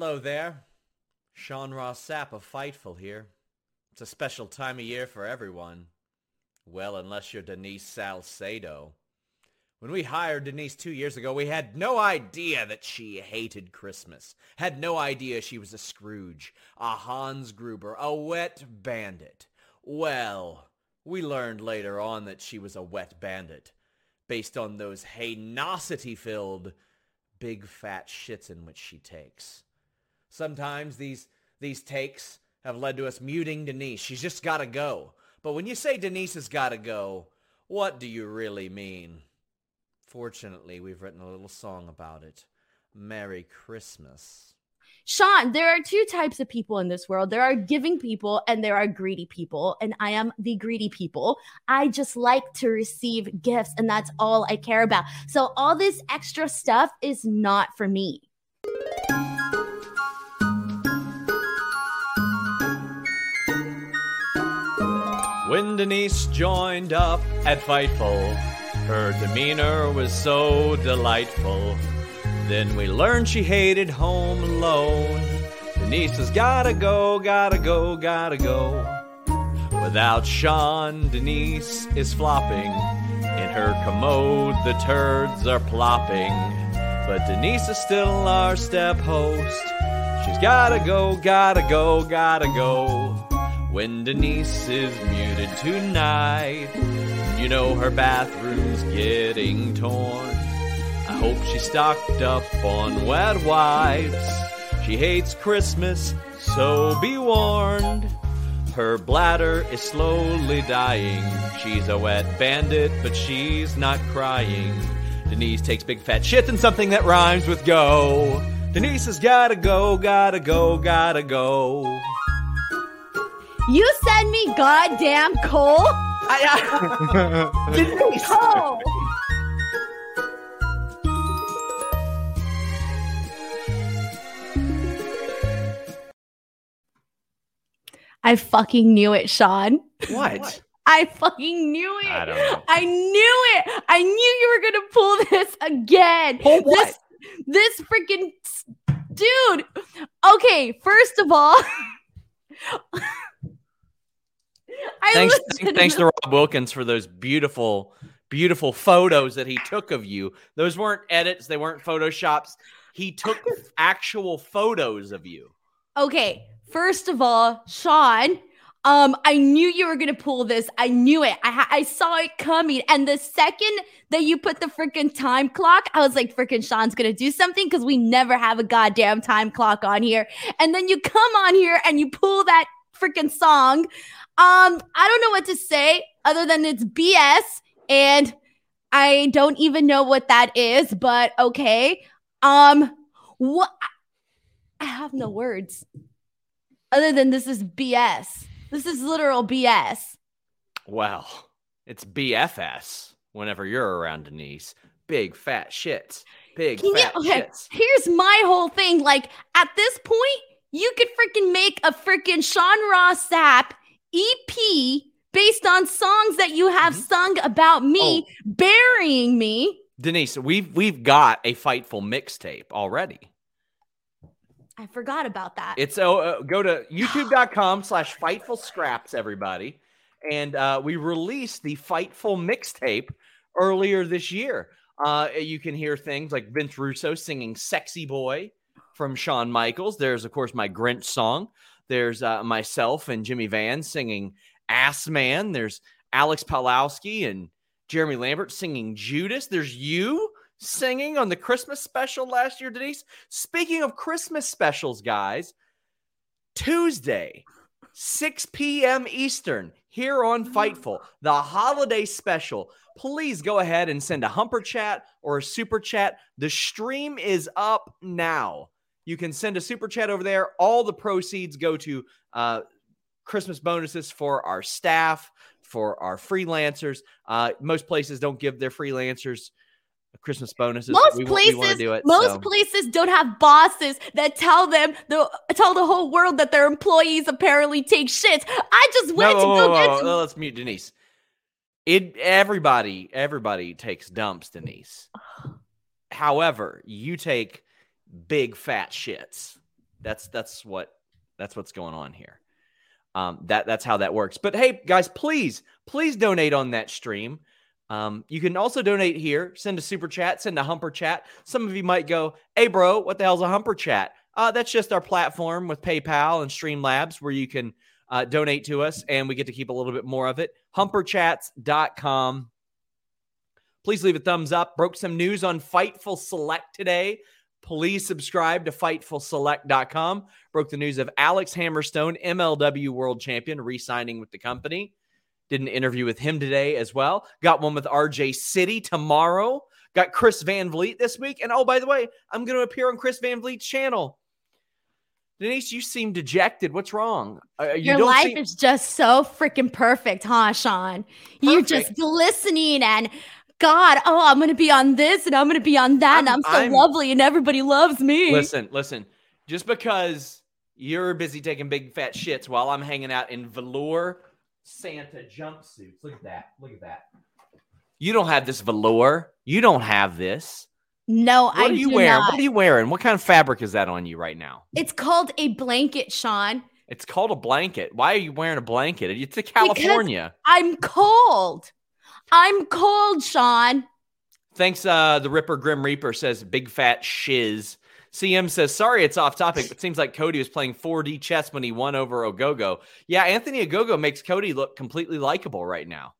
Hello there. Sean Ross Sapp of Fightful here. It's a special time of year for everyone. Well, unless you're Denise Salcedo. When we hired Denise two years ago, we had no idea that she hated Christmas. Had no idea she was a Scrooge, a Hans Gruber, a wet bandit. Well, we learned later on that she was a wet bandit, based on those hainosity-filled big fat shits in which she takes. Sometimes these these takes have led to us muting Denise. She's just got to go. But when you say Denise has got to go, what do you really mean? Fortunately, we've written a little song about it. Merry Christmas. Sean, there are two types of people in this world. There are giving people and there are greedy people. And I am the greedy people. I just like to receive gifts and that's all I care about. So all this extra stuff is not for me. When Denise joined up at Fightful, her demeanor was so delightful. Then we learned she hated home alone. Denise has gotta go, gotta go, gotta go. Without Sean, Denise is flopping. In her commode, the turds are plopping. But Denise is still our step host. She's gotta go, gotta go, gotta go. When Denise is muted tonight, you know her bathroom's getting torn. I hope she stocked up on wet wipes. She hates Christmas, so be warned. Her bladder is slowly dying. She's a wet bandit, but she's not crying. Denise takes big fat shit and something that rhymes with go. Denise has gotta go, gotta go, gotta go. You send me goddamn coal? I, uh, Denise. Coal. I fucking knew it, Sean. What? I fucking knew it. I don't know. I knew it. I knew you were gonna pull this again. Pull what? This, this freaking dude. Okay, first of all, I thanks, thanks to Rob Wilkins for those beautiful, beautiful photos that he took of you. Those weren't edits, they weren't photoshops. He took actual photos of you. Okay, first of all, Sean, um, I knew you were gonna pull this. I knew it. I ha- I saw it coming. And the second that you put the freaking time clock, I was like, freaking Sean's gonna do something because we never have a goddamn time clock on here. And then you come on here and you pull that freaking song. Um, I don't know what to say other than it's BS. And I don't even know what that is, but okay. Um, what? I have no words other than this is BS. This is literal BS. Well, it's BFS whenever you're around Denise. Big fat shits. Big Can you- fat okay, shits. Here's my whole thing. Like at this point, you could freaking make a freaking Sean Ross Sapp EP based on songs that you have Mhm. sung about me Oh. burying me. Denise, we've we've got a Fightful mixtape already. I forgot about that. It's uh, uh, go to youtube.com slash fightful scraps, everybody. And uh, we released the Fightful mixtape earlier this year. Uh, you can hear things like Vince Russo singing Sexy Boy from Shawn Michaels. There's, of course, my Grinch song. There's uh, myself and Jimmy Van singing Ass Man. There's Alex Palowski and Jeremy Lambert singing Judas. There's you singing on the Christmas special last year, Denise. Speaking of Christmas specials, guys, Tuesday, 6 p.m. Eastern, here on Fightful, the holiday special. Please go ahead and send a humper chat or a super chat. The stream is up now. You can send a super chat over there. All the proceeds go to uh, Christmas bonuses for our staff, for our freelancers. Uh, most places don't give their freelancers Christmas bonuses. most we, places, we do it. most so- places don't have bosses that tell them the tell the whole world that their employees apparently take shits. I just went No, to whoa, go whoa, get whoa, Let's mute Denise. It everybody everybody takes dumps, Denise. However, you take big fat shits. That's that's what that's what's going on here. Um, that that's how that works. But hey, guys, please please donate on that stream. Um, you can also donate here. Send a super chat. Send a humper chat. Some of you might go, "Hey, bro, what the hell's a humper chat?" Uh, that's just our platform with PayPal and Streamlabs where you can uh, donate to us and we get to keep a little bit more of it. Humperchats.com. Please leave a thumbs up. Broke some news on Fightful Select today. Please subscribe to FightfulSelect.com. Broke the news of Alex Hammerstone, MLW World Champion, re signing with the company. Did an interview with him today as well. Got one with RJ City tomorrow. Got Chris Van Vliet this week. And oh, by the way, I'm going to appear on Chris Van Vliet's channel. Denise, you seem dejected. What's wrong? Uh, you Your don't life seem- is just so freaking perfect, huh, Sean? You're just glistening and God, oh, I'm gonna be on this and I'm gonna be on that, and I'm- I'm so I'm- lovely and everybody loves me. Listen, listen. Just because you're busy taking big fat shits while I'm hanging out in velour Santa jumpsuits. Look at that. Look at that. You don't have this velour. You don't have this. No, What I are you wearing? not. What are you wearing? What kind of fabric is that on you right now? It's called a blanket, Sean. It's called a blanket. Why are you wearing a blanket? It's to California. I'm cold. I'm cold, Sean. Thanks, uh, the Ripper Grim Reaper says big fat shiz. CM says, sorry, it's off topic, but seems like Cody was playing 4D chess when he won over Ogogo. Yeah, Anthony Ogogo makes Cody look completely likable right now.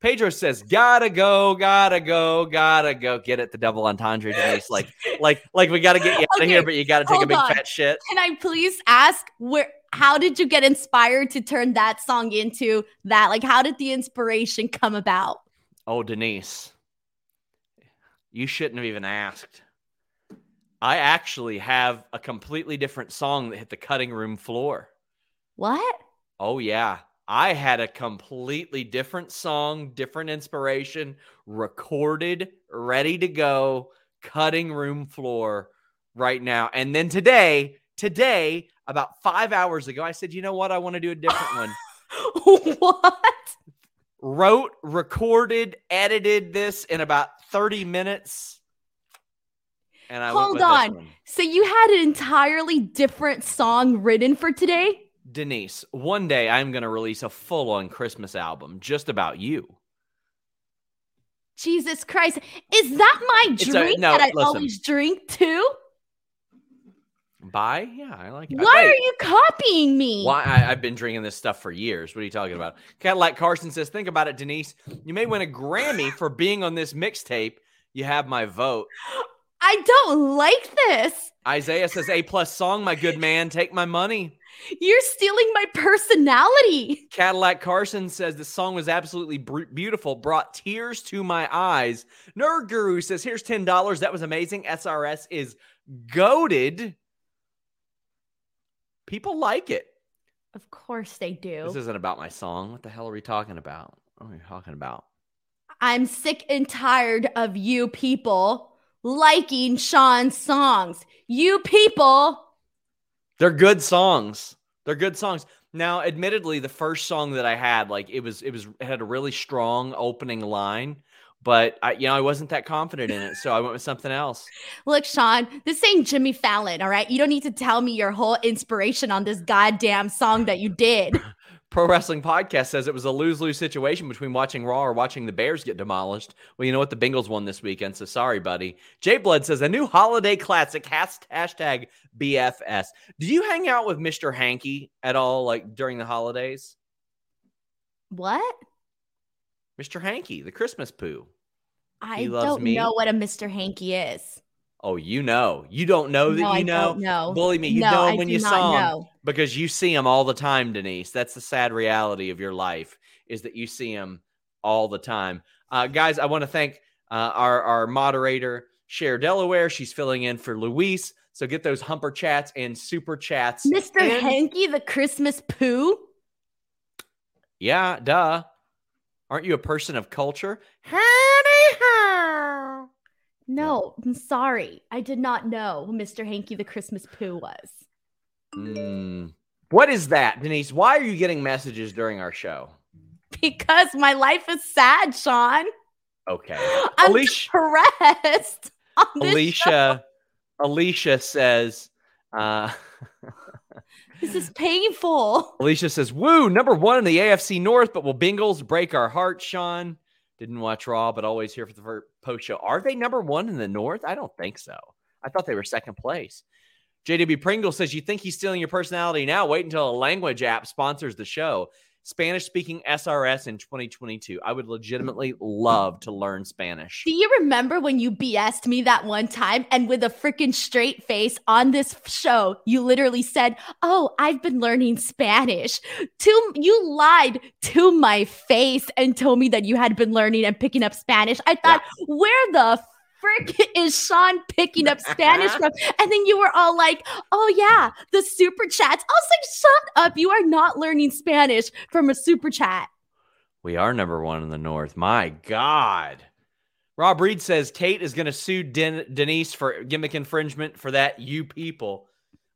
Pedro says, gotta go, gotta go, gotta go. Get it, the double entendre, Denise. Like, like, like we gotta get you out of here, but you gotta take a big on. fat shit. Can I please ask where how did you get inspired to turn that song into that? Like how did the inspiration come about? Oh, Denise, you shouldn't have even asked. I actually have a completely different song that hit the cutting room floor. What? Oh, yeah. I had a completely different song, different inspiration, recorded, ready to go, cutting room floor right now. And then today, today, about five hours ago, I said, you know what? I want to do a different one. what? Wrote, recorded, edited this in about 30 minutes. And I Hold on. So you had an entirely different song written for today? Denise, one day I'm going to release a full on Christmas album just about you. Jesus Christ. Is that my It's a- drink no, that I listen. always drink too? Bye? Yeah, I like it. Why are you copying me? Why I, I've been drinking this stuff for years. What are you talking about? Cadillac Carson says, think about it, Denise. You may win a Grammy for being on this mixtape. You have my vote. I don't like this. Isaiah says, A plus song, my good man. Take my money. You're stealing my personality. Cadillac Carson says the song was absolutely beautiful, brought tears to my eyes. Nerd Guru says, "Here's ten dollars. That was amazing. SRS is goaded. People like it. Of course they do. This isn't about my song. What the hell are we talking about? What are we talking about? I'm sick and tired of you people liking Sean's songs. You people. They're good songs. They're good songs. Now, admittedly, the first song that I had, like it was, it was, it had a really strong opening line, but I, you know, I wasn't that confident in it, so I went with something else. Look, Sean, this ain't Jimmy Fallon, all right? You don't need to tell me your whole inspiration on this goddamn song that you did. Pro Wrestling Podcast says it was a lose lose situation between watching Raw or watching the Bears get demolished. Well, you know what? The Bengals won this weekend, so sorry, buddy. Jay Blood says a new holiday classic hashtag BFS. Do you hang out with Mr. Hanky at all, like during the holidays? What? Mr. Hanky, the Christmas poo. I don't me. know what a Mr. Hanky is. Oh, you know. You don't know that no, you know. know. Bully me. You no, know I when you saw know. him because you see him all the time, Denise. That's the sad reality of your life is that you see him all the time. Uh, guys, I want to thank uh, our our moderator, Cher Delaware. She's filling in for Luis. So get those humper chats and super chats. Mr. And- Hanky, the Christmas poo. Yeah, duh. Aren't you a person of culture? No, I'm sorry. I did not know who Mr. Hanky the Christmas poo was. Mm. What is that, Denise? Why are you getting messages during our show? Because my life is sad, Sean. Okay. I'm Alicia, depressed. on this show. Alicia, Alicia says, uh, This is painful. Alicia says, woo, number one in the AFC North, but will Bengals break our hearts, Sean? Didn't watch Raw, but always here for the post show. Are they number one in the North? I don't think so. I thought they were second place. JW Pringle says, You think he's stealing your personality now? Wait until a language app sponsors the show. Spanish speaking SRS in 2022. I would mm. legitimately love to learn Spanish. Do you remember when you BS'd me that one time and with a freaking straight face on this show, you literally said, Oh, I've been learning Spanish. To you lied to my face and told me that you had been learning and picking up Spanish. I thought, where the frick is Sean picking up Spanish from? And then you were all like, oh yeah, the super chats. I was like, shut up. You are not learning Spanish from a super chat. We are number one in the North. My God. Rob Reed says Tate is going to sue Den- Denise for gimmick infringement for that, you people.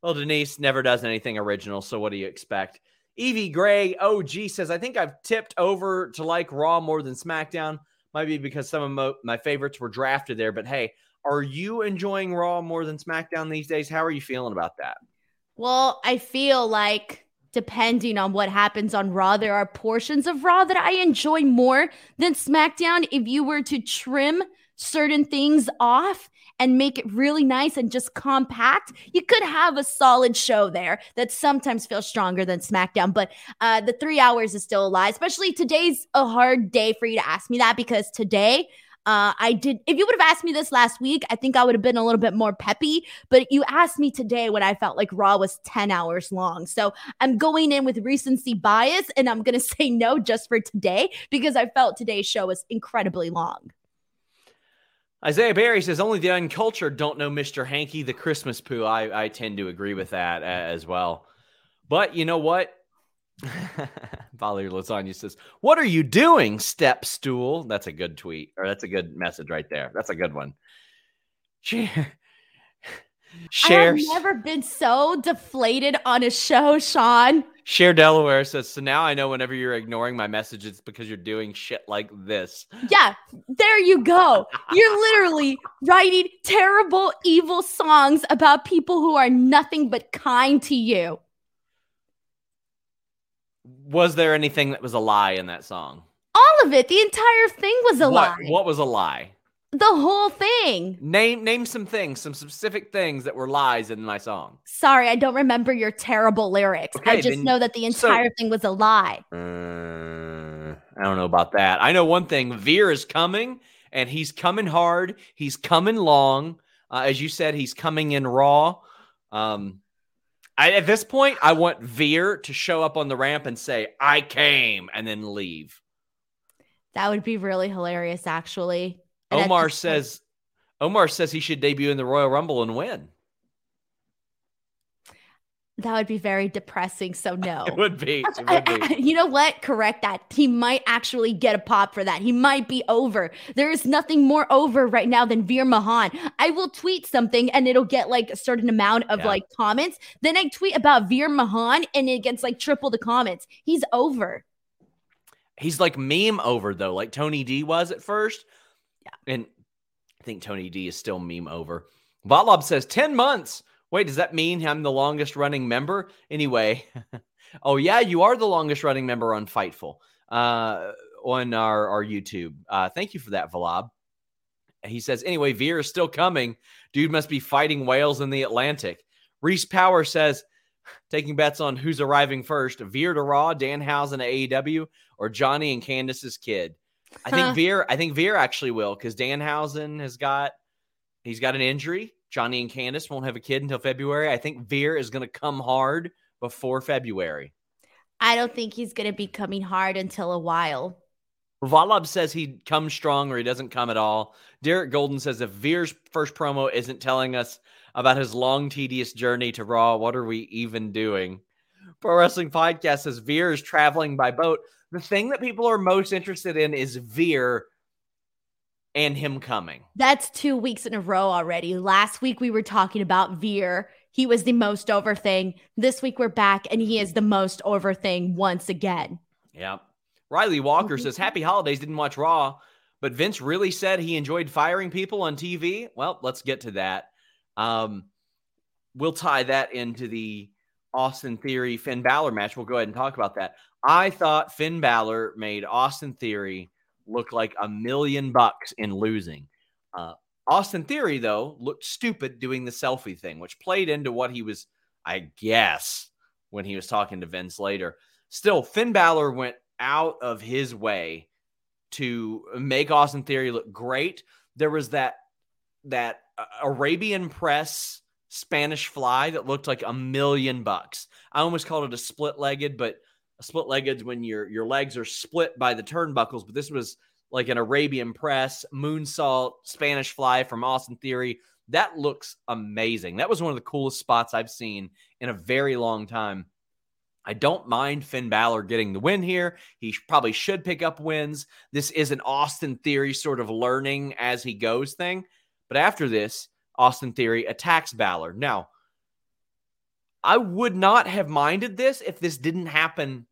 Well, Denise never does anything original, so what do you expect? Evie Gray OG says, I think I've tipped over to like Raw more than SmackDown. Might be because some of my favorites were drafted there, but hey, are you enjoying Raw more than SmackDown these days? How are you feeling about that? Well, I feel like depending on what happens on Raw, there are portions of Raw that I enjoy more than SmackDown. If you were to trim certain things off and make it really nice and just compact, you could have a solid show there that sometimes feels stronger than SmackDown. But uh, the three hours is still a lie, especially today's a hard day for you to ask me that because today, uh, I did. If you would have asked me this last week, I think I would have been a little bit more peppy. But you asked me today when I felt like Raw was 10 hours long. So I'm going in with recency bias and I'm going to say no just for today because I felt today's show was incredibly long. Isaiah Barry says only the uncultured don't know Mr. Hanky the Christmas poo. I, I tend to agree with that uh, as well. But you know what? Valerie Lasagna says, What are you doing, step stool? That's a good tweet, or that's a good message right there. That's a good one. Share. Share. I have never been so deflated on a show, Sean. Share Delaware says, So now I know whenever you're ignoring my message, it's because you're doing shit like this. Yeah, there you go. You're literally writing terrible, evil songs about people who are nothing but kind to you. Was there anything that was a lie in that song? All of it. The entire thing was a what, lie. What was a lie? The whole thing. Name name some things, some specific things that were lies in my song. Sorry, I don't remember your terrible lyrics. I just then- know that the so- entire thing was a lie. Uh, I don't know about that. I know one thing: Veer is coming, and he's coming hard. He's coming long. Uh, as you said, he's coming in raw. Um, I, at this point, I want Veer to show up on the ramp and say, I came, and then leave. That would be really hilarious, actually. And Omar says Omar says he should debut in the Royal Rumble and win. That would be very depressing. So no, it would be. It would be. You know what? Correct that. He might actually get a pop for that. He might be over. There is nothing more over right now than Veer Mahaan. I will tweet something and it'll get like a certain amount of yeah. like comments. Then I tweet about Veer Mahaan and it gets like triple the comments. He's over. He's like meme over though, like Tony D was at first. Yeah. And I think Tony D is still meme over. Valob says 10 months. Wait, does that mean I'm the longest running member? Anyway, oh yeah, you are the longest running member on Fightful uh, on our, our YouTube. Uh, thank you for that, Valab. He says, anyway, Veer is still coming. Dude must be fighting whales in the Atlantic. Reese Power says, taking bets on who's arriving first Veer to Raw, Danhausen to AEW, or Johnny and Candice's kid. I think Veer, I think Veer actually will because Danhausen has got he's got an injury. Johnny and Candice won't have a kid until February. I think Veer is going to come hard before February. I don't think he's going to be coming hard until a while. Valab says he comes strong or he doesn't come at all. Derek Golden says if Veer's first promo isn't telling us about his long, tedious journey to Raw, what are we even doing? Pro Wrestling Podcast says Veer is traveling by boat. The thing that people are most interested in is Veer and him coming. That's two weeks in a row already. Last week we were talking about Veer. He was the most over thing. This week we're back and he is the most over thing once again. Yeah. Riley Walker says, Happy holidays. Didn't watch Raw, but Vince really said he enjoyed firing people on TV. Well, let's get to that. Um, we'll tie that into the Austin Theory Finn Balor match. We'll go ahead and talk about that. I thought Finn Balor made Austin Theory look like a million bucks in losing. Uh, Austin Theory, though, looked stupid doing the selfie thing, which played into what he was, I guess, when he was talking to Vince later. Still, Finn Balor went out of his way to make Austin Theory look great. There was that that uh, Arabian press Spanish fly that looked like a million bucks. I almost called it a split legged, but a split legged when your your legs are split by the turnbuckles, but this was like an Arabian press moonsault Spanish fly from Austin Theory. That looks amazing. That was one of the coolest spots I've seen in a very long time. I don't mind Finn Balor getting the win here. He probably should pick up wins. This is an Austin Theory sort of learning as he goes thing. But after this, Austin Theory attacks Balor. Now, I would not have minded this if this didn't happen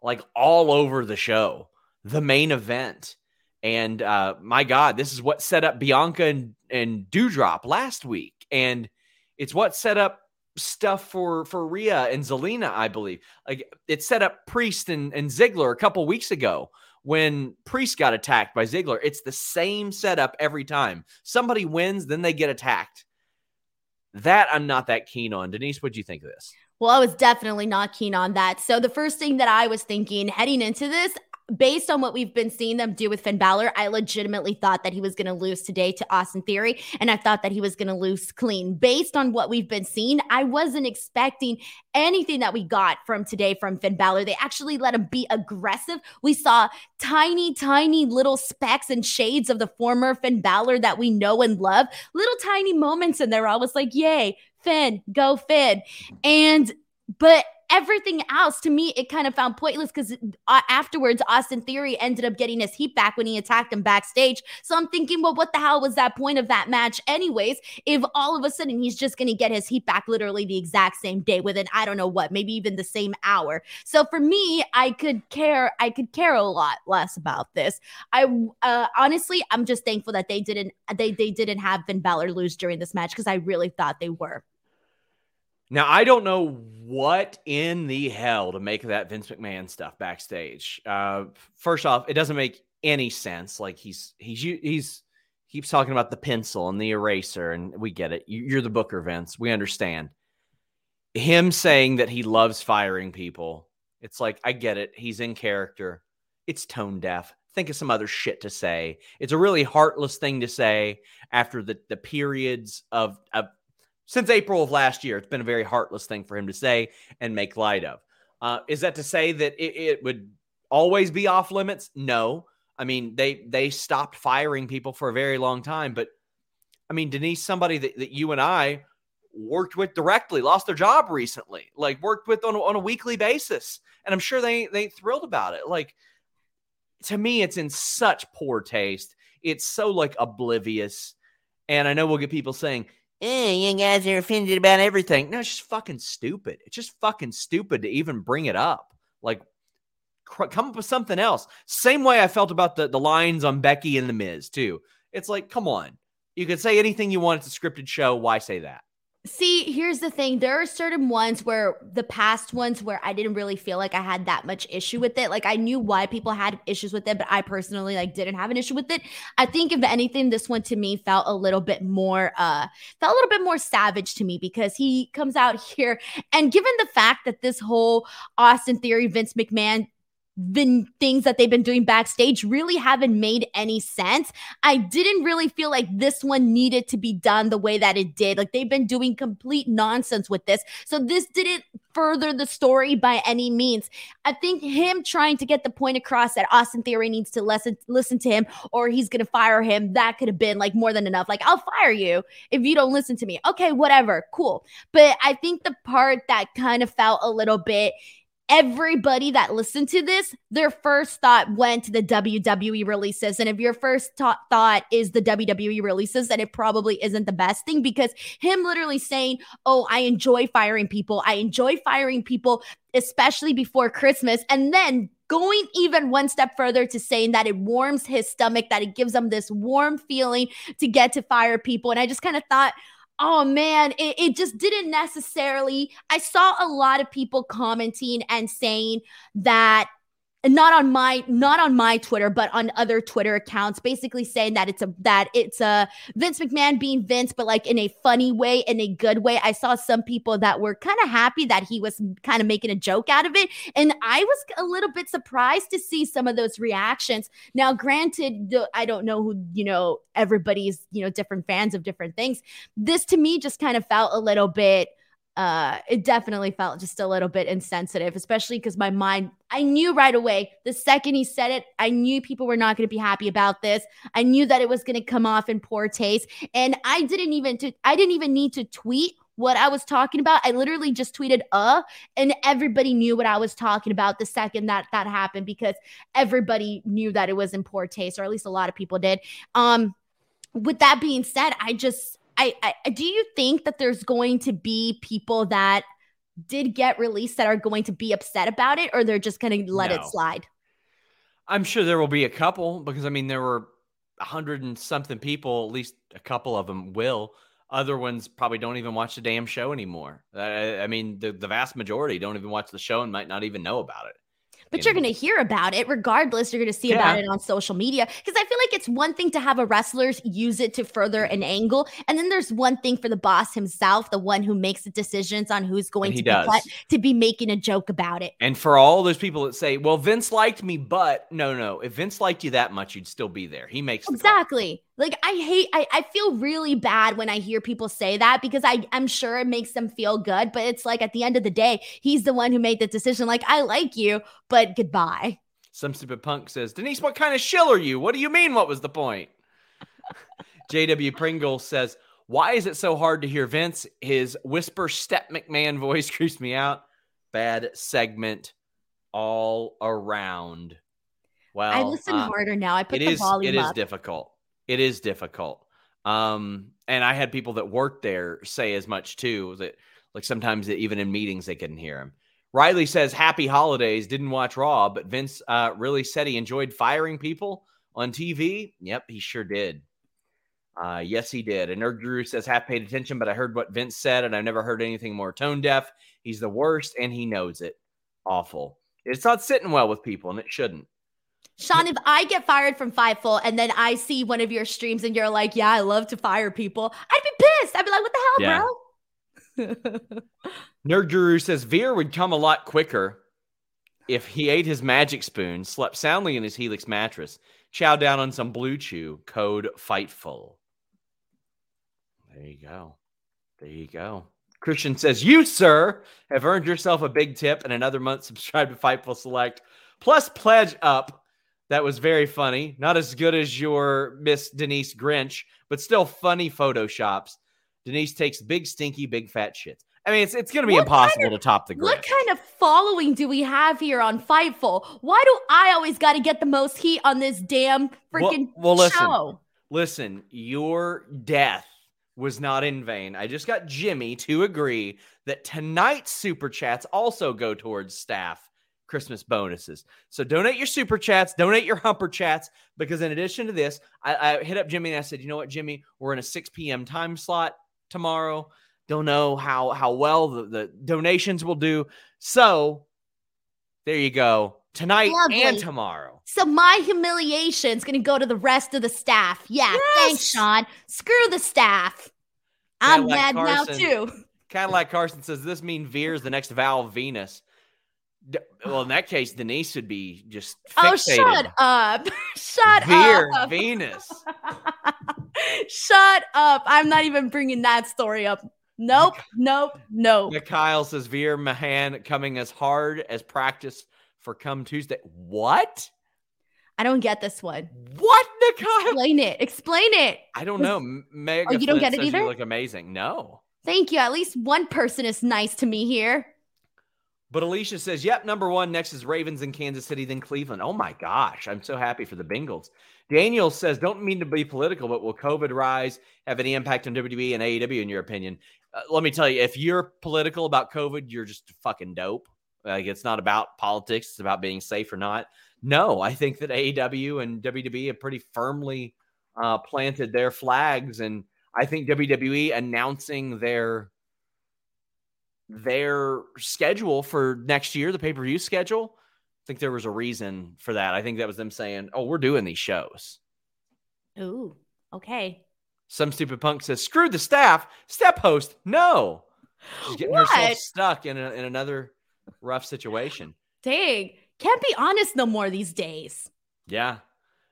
like all over the show, the main event. And uh, my God, this is what set up Bianca and, and Doudrop last week. And it's what set up stuff for for Rhea and Zelina, I believe. Like it set up Priest and, and Ziggler a couple weeks ago when Priest got attacked by Ziggler. It's the same setup every time. Somebody wins, then they get attacked. That I'm not that keen on. Denise, what do you think of this? Well, I was definitely not keen on that. So the first thing that I was thinking heading into this, based on what we've been seeing them do with Finn Balor, I legitimately thought that he was going to lose today to Austin Theory, and I thought that he was going to lose clean. Based on what we've been seeing, I wasn't expecting anything that we got from today from Finn Balor. They actually let him be aggressive. We saw tiny, tiny little specks and shades of the former Finn Balor that we know and love. Little tiny moments in there. I was like, yay, Finn, go Finn. And, but everything else to me it kind of found pointless because uh, afterwards austin theory ended up getting his heat back when he attacked him backstage. So i'm thinking well what the hell was that point of that match anyways if all of a sudden he's just going to get his heat back literally the exact same day within i don't know what maybe even the same hour. So for me i could care i could care a lot less about this. I uh, honestly i'm just thankful that they didn't they they didn't have Finn Balor lose during this match because i really thought they were now, I don't know what in the hell to make of that Vince McMahon stuff backstage. Uh, first off, it doesn't make any sense. Like he's he's he's keeps talking about the pencil and the eraser, and we get it. You're the booker, Vince. We understand. Him saying that he loves firing people. It's like I get it. He's in character. It's tone deaf. Think of some other shit to say. It's a really heartless thing to say after the the periods of of since April of last year. It's been a very heartless thing for him to say and make light of. Uh, is that to say that it, it would always be off limits? No. I mean, they they stopped firing people for a very long time, but I mean, Denise, somebody that, that you and I worked with directly, lost their job recently, like worked with on, on a weekly basis. And I'm sure they, they thrilled about it. Like, to me, it's in such poor taste. It's so like oblivious. And I know we'll get people saying, eh, you guys are offended about everything. No, it's just fucking stupid. It's just fucking stupid to even bring it up. Like, cr- come up with something else. Same way I felt about the, the lines on Becky and The Miz, too. It's like, come on. You could say anything you want. It's a scripted show. Why say that? See, here's the thing. There are certain ones where the past ones where I didn't really feel like I had that much issue with it. Like I knew why people had issues with it, but I personally like didn't have an issue with it. I think if anything, this one to me felt a little bit more uh felt a little bit more savage to me because he comes out here and given the fact that this whole Austin Theory Vince McMahon the things that they've been doing backstage really haven't made any sense. I didn't really feel like this one needed to be done the way that it did. Like they've been doing complete nonsense with this. So this didn't further the story by any means. I think him trying to get the point across that Austin Theory needs to listen listen to him or he's going to fire him, that could have been like more than enough. Like I'll fire you if you don't listen to me. Okay, whatever. Cool. But I think the part that kind of felt a little bit everybody that listened to this, their first thought went to the WWE releases. And if your first ta- thought is the WWE releases, then it probably isn't the best thing because him literally saying, Oh, I enjoy firing people. I enjoy firing people, especially before Christmas. And then going even one step further to saying that it warms his stomach, that it gives him this warm feeling to get to fire people. And I just kind of thought, oh man, it, it just didn't necessarily. I saw a lot of people commenting and saying that not on my not on my Twitter, but on other Twitter accounts, basically saying that it's a that it's a Vince McMahon being Vince, but like in a funny way, in a good way. I saw some people that were kind of happy that he was kind of making a joke out of it, and I was a little bit surprised to see some of those reactions. Now, granted, I don't know who you know everybody's you know different fans of different things. This to me just kind of felt a little bit uh, it definitely felt just a little bit insensitive, especially because my mind, I knew right away the second he said it, I knew people were not going to be happy about this. I knew that it was going to come off in poor taste, and I didn't even to, I didn't even need to tweet what I was talking about. I literally just tweeted uh and everybody knew what I was talking about the second that that happened because everybody knew that it was in poor taste or at least a lot of people did. Um with that being said, I just I, I do you think that there's going to be people that did get released that are going to be upset about it or they're just going to let no. it slide? I'm sure there will be a couple because I mean there were a hundred and something people, at least a couple of them will. Other ones probably don't even watch the damn show anymore. I, I mean, the, the vast majority don't even watch the show and might not even know about it but you are going to hear about it regardless. You're going to see yeah. about it on social media because I feel like it's one thing to have a wrestlers use it to further an angle, and then there's one thing for the boss himself, the one who makes the decisions on who's going to be cut, to be making a joke about it. And for all those people that say, "Well, Vince liked me," but no, no, if Vince liked you that much, you'd still be there. He makes exactly. Like I hate I, I feel really bad when I hear people say that because I, I'm sure it makes them feel good, but it's like at the end of the day, he's the one who made the decision. Like, I like you, but goodbye. Some stupid punk says, Denise, what kind of shill are you? What do you mean? What was the point? JW Pringle says, Why is it so hard to hear Vince? His whisper step McMahon voice creeps me out. Bad segment all around. Well, I listen uh, harder now. I put the is, volume It is up. difficult. It is difficult. Um, and I had people that worked there say as much too. That like sometimes even in meetings they couldn't hear him. Riley says, "Happy holidays." Didn't watch Raw, but Vince uh, really said he enjoyed firing people on TV. Yep, he sure did. Uh, yes, he did. And Nerd Guru says, half paid attention, but I heard what Vince said, and I've never heard anything more tone deaf. He's the worst, and he knows it. Awful. It's not sitting well with people, and it shouldn't. Sean, if I get fired from Fightful and then I see one of your streams and you're like, yeah, I love to fire people, I'd be pissed. I'd be like, what the hell, yeah. bro? Nerd Guru says Veer would come a lot quicker if he ate his magic spoon, slept soundly in his Helix mattress, chowed down on some BlueChew, code Fightful. There you go. There you go. Christian says, You, sir, have earned yourself a big tip and another month subscribe to Fightful Select. Plus, pledge up. That was very funny. Not as good as your Miss Denise Grinch, but still funny photoshops. Denise takes big, stinky, big fat shits. I mean, it's, it's going to be What impossible kind to top the Grinch. What kind of following do we have here on Fightful? Why do I always got to get the most heat on this damn Well- freaking well, listen. show? Listen, your death was not in vain. I just got Jimmy to agree that tonight's super chats also go towards staff Christmas bonuses. So donate your super chats, donate your humper chats, because in addition to this, I, I hit up Jimmy and I said, you know what, Jimmy, we're in a 6 p.m. time slot tomorrow. Don't know how how well the, the donations will do. So there you go. Tonight and tomorrow. So my humiliation is gonna go to the rest of the staff. Yeah, thanks, Sean. Screw the staff. I'm like mad now Carson. too. Cadillac Carson says, "Does this mean Veer's the next Val Venis?" Well, in that case, Denise would be just Oh, shut up. shut Veer up. Venis. shut up. I'm not even bringing that story up. Nope, nope, nope. Mikhail says Veer Mahaan coming as hard as practice for come Tuesday. What? I don't get this one. What, Mikhail? Explain it. Explain it. I don't know. M- Mega Oh, you don't Flint get it either? You look amazing. No. Thank you. At least one person is nice to me here. But Alicia says, yep, number one. Next is Ravens in Kansas City, then Cleveland. Oh my gosh. I'm so happy for the Bengals. Daniel says, don't mean to be political, but will COVID rise have any impact on WWE and AEW in your opinion? Uh, let me tell you, if you're political about COVID, you're just fucking dope. Like it's not about politics, it's about being safe or not. No, I think that AEW and WWE have pretty firmly uh, planted their flags, and I think WWE announcing their their schedule for next year, the pay per view schedule. I think there was a reason for that. I think that was them saying, "Oh, we're doing these shows." Ooh, okay. Some stupid punk says, "Screw the staff, step host." No, she's getting herself stuck in a, in another rough situation. Dang. Can't be honest no more these days. Yeah.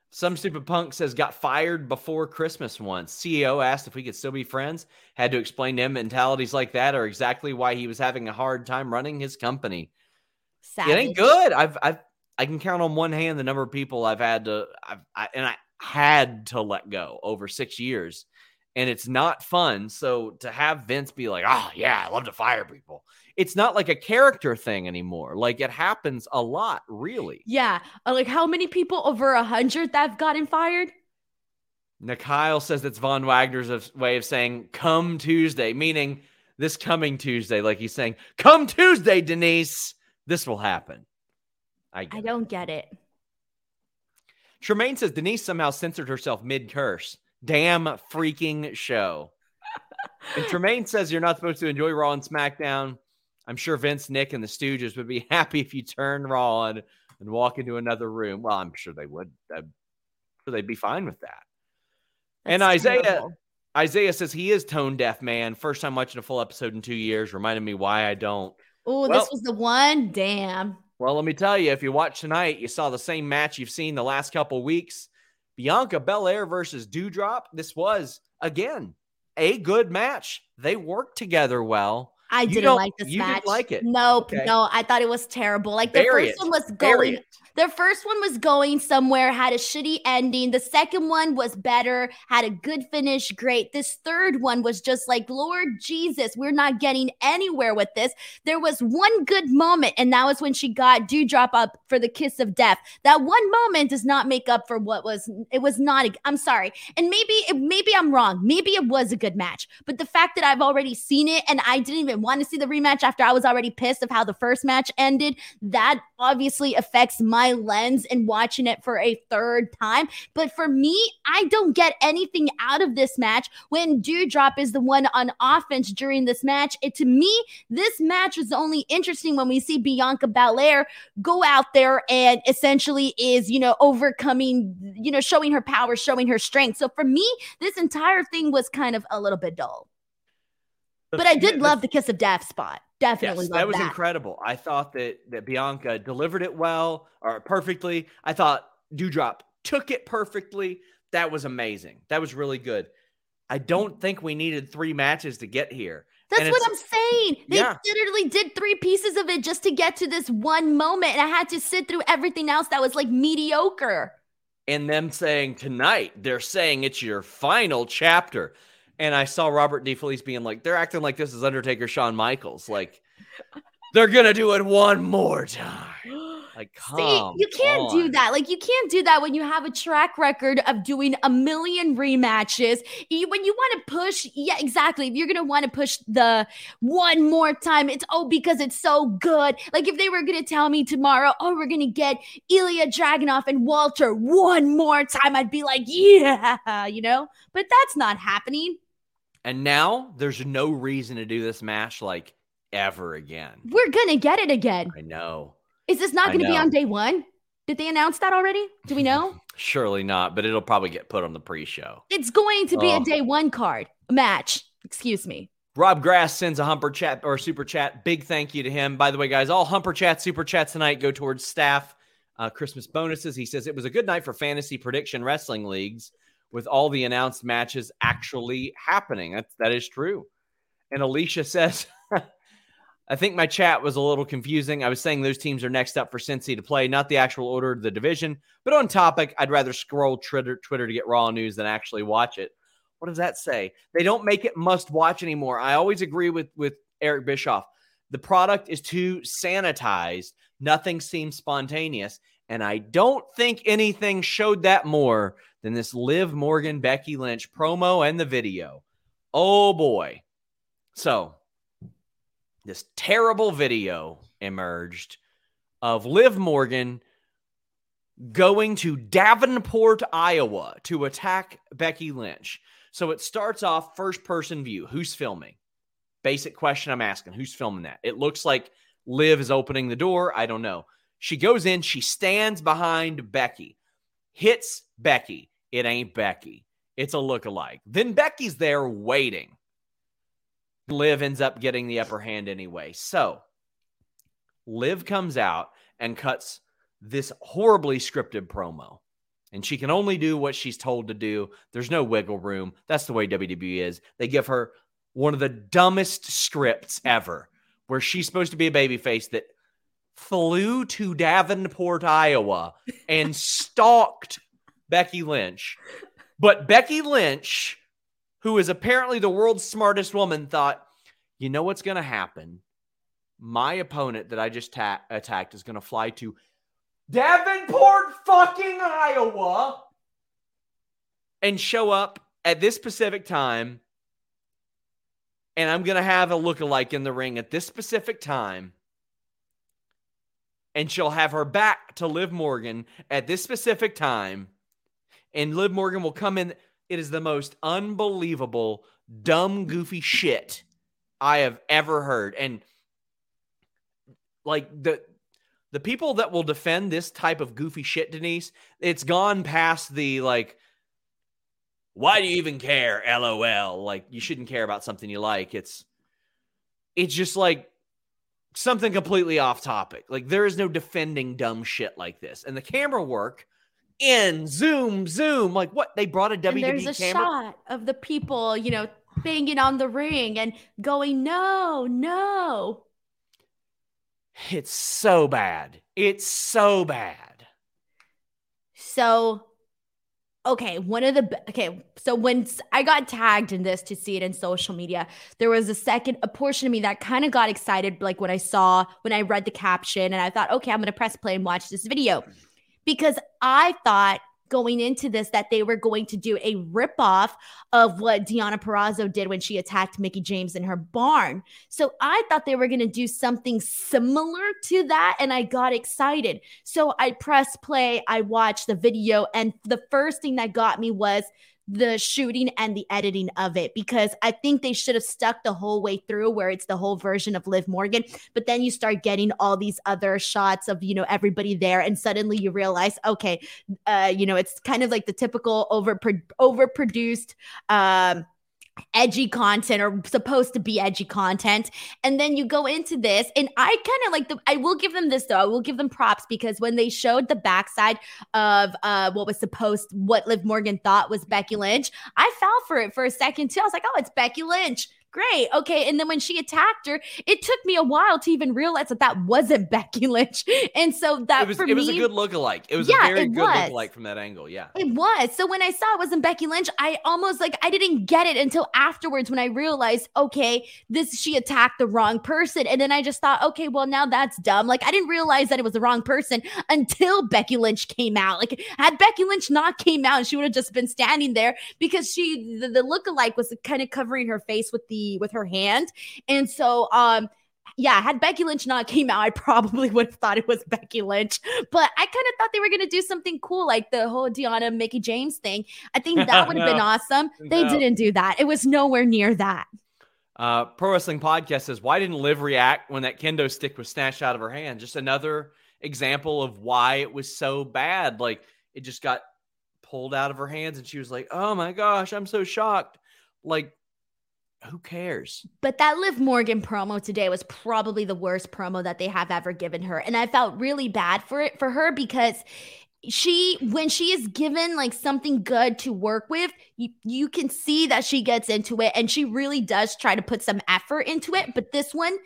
Some stupid punk says got fired before Christmas once. CEO asked if we could still be friends. Had to explain to him mentalities like that are exactly why he was having a hard time running his company. Savage. It ain't good. I've I've I can count on one hand the number of people I've had to I've I, and I had to let go over six years, and it's not fun. So to have Vince be like, "Oh yeah, I love to fire people," it's not like a character thing anymore. Like it happens a lot, really. Yeah. uh, Like how many people over a hundred that have gotten fired? Nikyle says that's Von Wagner's of- way of saying "come Tuesday," meaning this coming Tuesday. Like he's saying, "Come Tuesday, Denise, this will happen." I, I don't get it. Tremaine says Denise somehow censored herself mid curse. Damn freaking show. and Tremaine says you're not supposed to enjoy Raw and SmackDown. I'm sure Vince, Nick, and the Stooges would be happy if you turn Raw on and walk into another room. Well, I'm sure they would. I'm sure they'd be fine with that. And Isaiah- terrible. Isaiah says he is tone deaf, man. First time watching a full episode in two years. Reminded me why I don't. Oh, Well- this was the one. Damn. Well, let me tell you, if you watch tonight, you saw the same match you've seen the last couple weeks. Bianca Belair versus Doudrop. This was again a good match. They worked together well. I You didn't like this you didn't like it. Nope. Okay. No, I thought it was terrible. Like the Bury first it. one was Bury going it. The first one was going somewhere, had a shitty ending. The second one was better, had a good finish, great. This third one was just like, Lord Jesus, we're not getting anywhere with this. There was one good moment, and that was when she got Doudrop up for the kiss of death. That one moment does not make up for what was. It was not. A, I'm sorry, and maybe it, maybe I'm wrong. Maybe it was a good match, but the fact that I've already seen it and I didn't even want to see the rematch after I was already pissed of how the first match ended, that obviously affects my lens in watching it for a third time. But for me, I don't get anything out of this match when Doudrop is the one on offense during this match. It to me, this match is only interesting when we see Bianca Belair go out there and essentially is, you know, overcoming, you know, showing her power, showing her strength. So for me, this entire thing was kind of a little bit dull. But I did love the kiss of death spot. Definitely Yes, that was that. incredible. I thought that that Bianca delivered it well or perfectly. I thought Doudrop took it perfectly. That was amazing. That was really good. I don't think we needed three matches to get here. That's what I'm saying. They Yeah. literally did three pieces of it just to get to this one moment. And I had to sit through everything else that was like mediocre. and them saying tonight they're saying it's your final chapter and i saw robert d felice being like they're acting like this is undertaker Shawn michaels like they're gonna do it one more time like come See, you can't do that. Like, you can't do that when you have a track record of doing a million rematches. You, when you want to push, yeah, exactly. If you're going to want to push the one more time, it's oh, because it's so good. Like, if they were going to tell me tomorrow, oh, we're going to get Ilya Dragunov and Walter one more time, I'd be like, yeah, you know? But that's not happening. And now there's no reason to do this match like ever again We're going to get it again. i know Is this not going to be on day one? Did they announce that already? Do we know? surely not but it'll probably get put on the pre-show It's going to be a Oh. day one card match. Excuse me. Rob Grass sends a humper chat or super chat. Big thank you to him. By the way, guys, all humper chat, super chats tonight go towards staff uh, Christmas bonuses. He says it was a good night for fantasy prediction wrestling leagues with all the announced matches actually happening. That, that is true. And Alicia says, I think my chat was a little confusing. I was saying those teams are next up for Cincy to play, not the actual order of the division. But on topic, I'd rather scroll Twitter, Twitter to get raw news than actually watch it. What does that say? They don't make it must watch anymore. I always agree with with Eric Bischoff. The product is too sanitized. Nothing seems spontaneous, and I don't think anything showed that more than this Liv Morgan Becky Lynch promo and the video. Oh boy. So, this terrible video emerged of Liv Morgan going to Davenport, Iowa to attack Becky Lynch. So it starts off first person view. Who's filming? Basic question I'm asking. Who's filming that? It looks like Liv is opening the door. I don't know. She goes in, she stands behind Becky, hits Becky. It ain't Becky. It's a look-alike. Then Becky's there waiting. Liv ends up getting the upper hand anyway. So Liv comes out and cuts this horribly scripted promo. And she can only do what she's told to do. There's no wiggle room. That's the way WWE is. They give her one of the dumbest scripts ever, where she's supposed to be a babyface that flew to Davenport, Iowa, and stalked Becky Lynch. But Becky Lynch, who is apparently the world's smartest woman, thought, you know what's going to happen? My opponent that I just ta- attacked is going to fly to Davenport, fucking Iowa, and show up at this specific time. And I'm going to have a look-alike in the ring at this specific time. And she'll have her back to Liv Morgan at this specific time. And Liv Morgan will come in. It is the most unbelievable, dumb, goofy shit I have ever heard. And like the the people that will defend this type of goofy shit, Denise, it's gone past the like, why do you even care? LOL. Like you shouldn't care about something you like. It's it's just like something completely off topic. Like there is no defending dumb shit like this. And the camera work in zoom, zoom. Like what? They brought a and WWE there's a camera. shot of the people, you know, banging on the ring and going, no, no. It's so bad. It's so bad. So, okay, one of the okay. So when I got tagged in this to see it in social media, there was a second a portion of me that kind of got excited, like when I saw when I read the caption, and I thought, okay, I'm gonna press play and watch this video because I thought going into this that they were going to do a ripoff of what Deonna Purrazzo did when she attacked Mickie James in her barn. So I thought they were going to do something similar to that. And I got excited. So I pressed play, I watched the video, and the first thing that got me was the shooting and the editing of it because I think they should have stuck the whole way through where it's the whole version of Liv Morgan. But then you start getting all these other shots of, you know, everybody there. And suddenly you realize, okay, uh, you know, it's kind of like the typical over overproduced um edgy content or supposed to be edgy content. And then you go into this and i kind of like the i will give them this though. I will give them props because when they showed the backside of uh what was supposed what liv morgan thought was becky lynch i fell for it for a second too. I was like oh it's becky lynch great. Okay. And then when she attacked her, it took me a while to even realize that that wasn't Becky Lynch. And so that it was, for it me, was a good lookalike. It was Yeah, a very it good was. lookalike from that angle. Yeah. it was. So when I saw it wasn't Becky Lynch, I almost like I didn't get it until afterwards when I realized, okay, this she attacked the wrong person. And then I just thought, okay, well, now that's dumb. Like I didn't realize that it was the wrong person until Becky Lynch came out. Like had Becky Lynch not came out, she would have just been standing there because she the, the lookalike was kind of covering her face with the with her hand. And so um yeah, had Becky Lynch not came out, I probably would have thought it was Becky Lynch. But I kind of thought they were gonna do something cool, like the whole Deonna Mickie James thing. I think that would have been awesome. They No. didn't do that. It was nowhere near that. Uh, Pro Wrestling Podcast says, Why didn't Liv react when that kendo stick was snatched out of her hand? Just another example of why it was so bad. Like it just got pulled out of her hands and she was like, Oh my gosh, I'm so shocked. Like, who cares? But that Liv Morgan promo today was probably the worst promo that they have ever given her. And I felt really bad for it for her because she when she is given like something good to work with, you, you can see that she gets into it and she really does try to put some effort into it. But this one,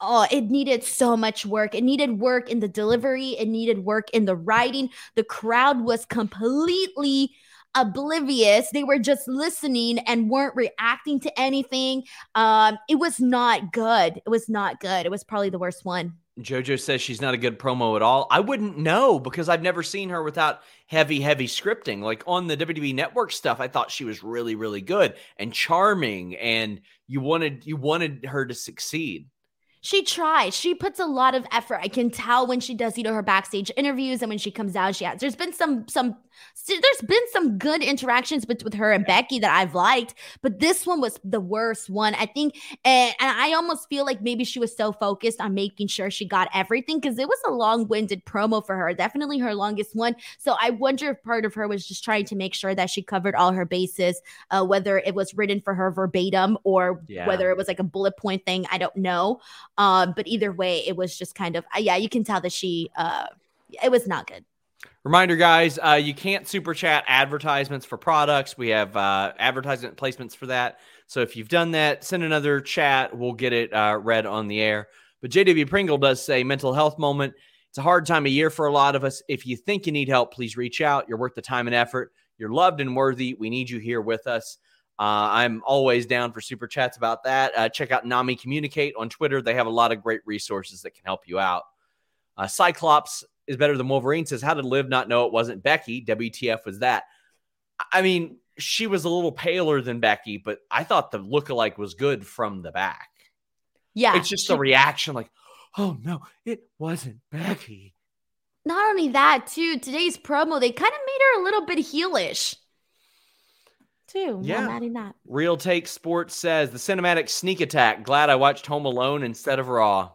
oh, it needed so much work. It needed work in the delivery, it needed work in the writing. The crowd was completely oblivious. They were just listening and weren't reacting to anything. Um it was not good. It was not good. It was probably the worst one. JoJo says she's not a good promo at all. I wouldn't know because I've never seen her without heavy, heavy scripting. Like on the WWE Network stuff, I thought she was really, really good and charming, and you wanted you wanted her to succeed. she tries she puts a lot of effort. I can tell when she does you know her backstage interviews and when she comes out she has there's been some some there's been some good interactions with, with her and becky that i've liked but this one was the worst one i think and, and i almost feel like maybe she was so focused on making sure she got everything because it was a long-winded promo for her definitely her longest one so i wonder if part of her was just trying to make sure that she covered all her bases uh, whether it was written for her verbatim or Yeah. whether it was like a bullet point thing i don't know um, but either way, it was just kind of uh, yeah, you can tell that she uh it was not good. Reminder, guys, uh, you can't super chat advertisements for products. We have uh, advertisement placements for that. So if you've done that, send another chat. We'll get it uh, read on the air. But JW Pringle does say mental health moment. It's a hard time of year for a lot of us. If you think you need help, please reach out. You're worth the time and effort. You're loved and worthy. We need you here with us. Uh, I'm always down for super chats about that. Uh, check out Nami Communicate on Twitter. They have a lot of great resources that can help you out. Uh, Cyclops is better than Wolverine says, How did Liv not know it wasn't Becky? WTF was that? I mean, she was a little paler than Becky, but I thought the lookalike was good from the back. Yeah, it's just she- the reaction like, Oh no, it wasn't Becky. not only that too. Today's promo they kind of made her a little bit heelish too. Yeah. not adding that. Real Take Sports says the cinematic sneak attack. Glad I watched Home Alone instead of Raw.